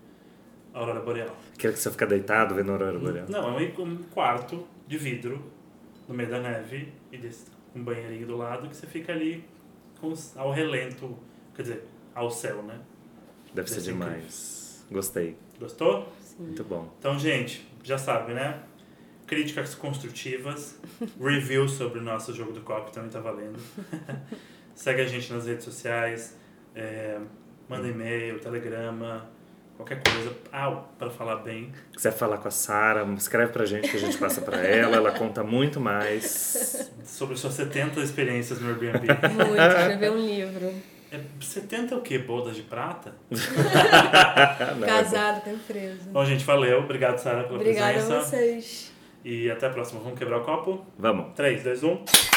a aurora boreal. Aquele que você fica deitado vendo a aurora boreal. Não, é um- quarto de vidro no meio da neve e desse, um banheirinho do lado que você fica ali ao relento, quer dizer, ao céu, né? Deve ser Deve ser demais. Gostei. Gostou? Muito bom. Então, gente, já sabe, né? Críticas construtivas, review sobre o nosso jogo do copo também tá valendo. Segue a gente nas redes sociais, é, manda e-mail, telegrama, qualquer coisa. Ah, para falar bem. quiser falar com a Sara, escreve pra gente que a gente passa pra ela. Ela conta muito mais. sobre suas 70 experiências no Airbnb. Muito, escrever um livro. É 70 é o quê? Bodas de prata? Não, é Casado a empresa. Bom, gente, valeu. Obrigado, Sara, pela Obrigada presença. a vocês. E até a próxima. Vamos quebrar o copo? Vamos. 3, 2, 1.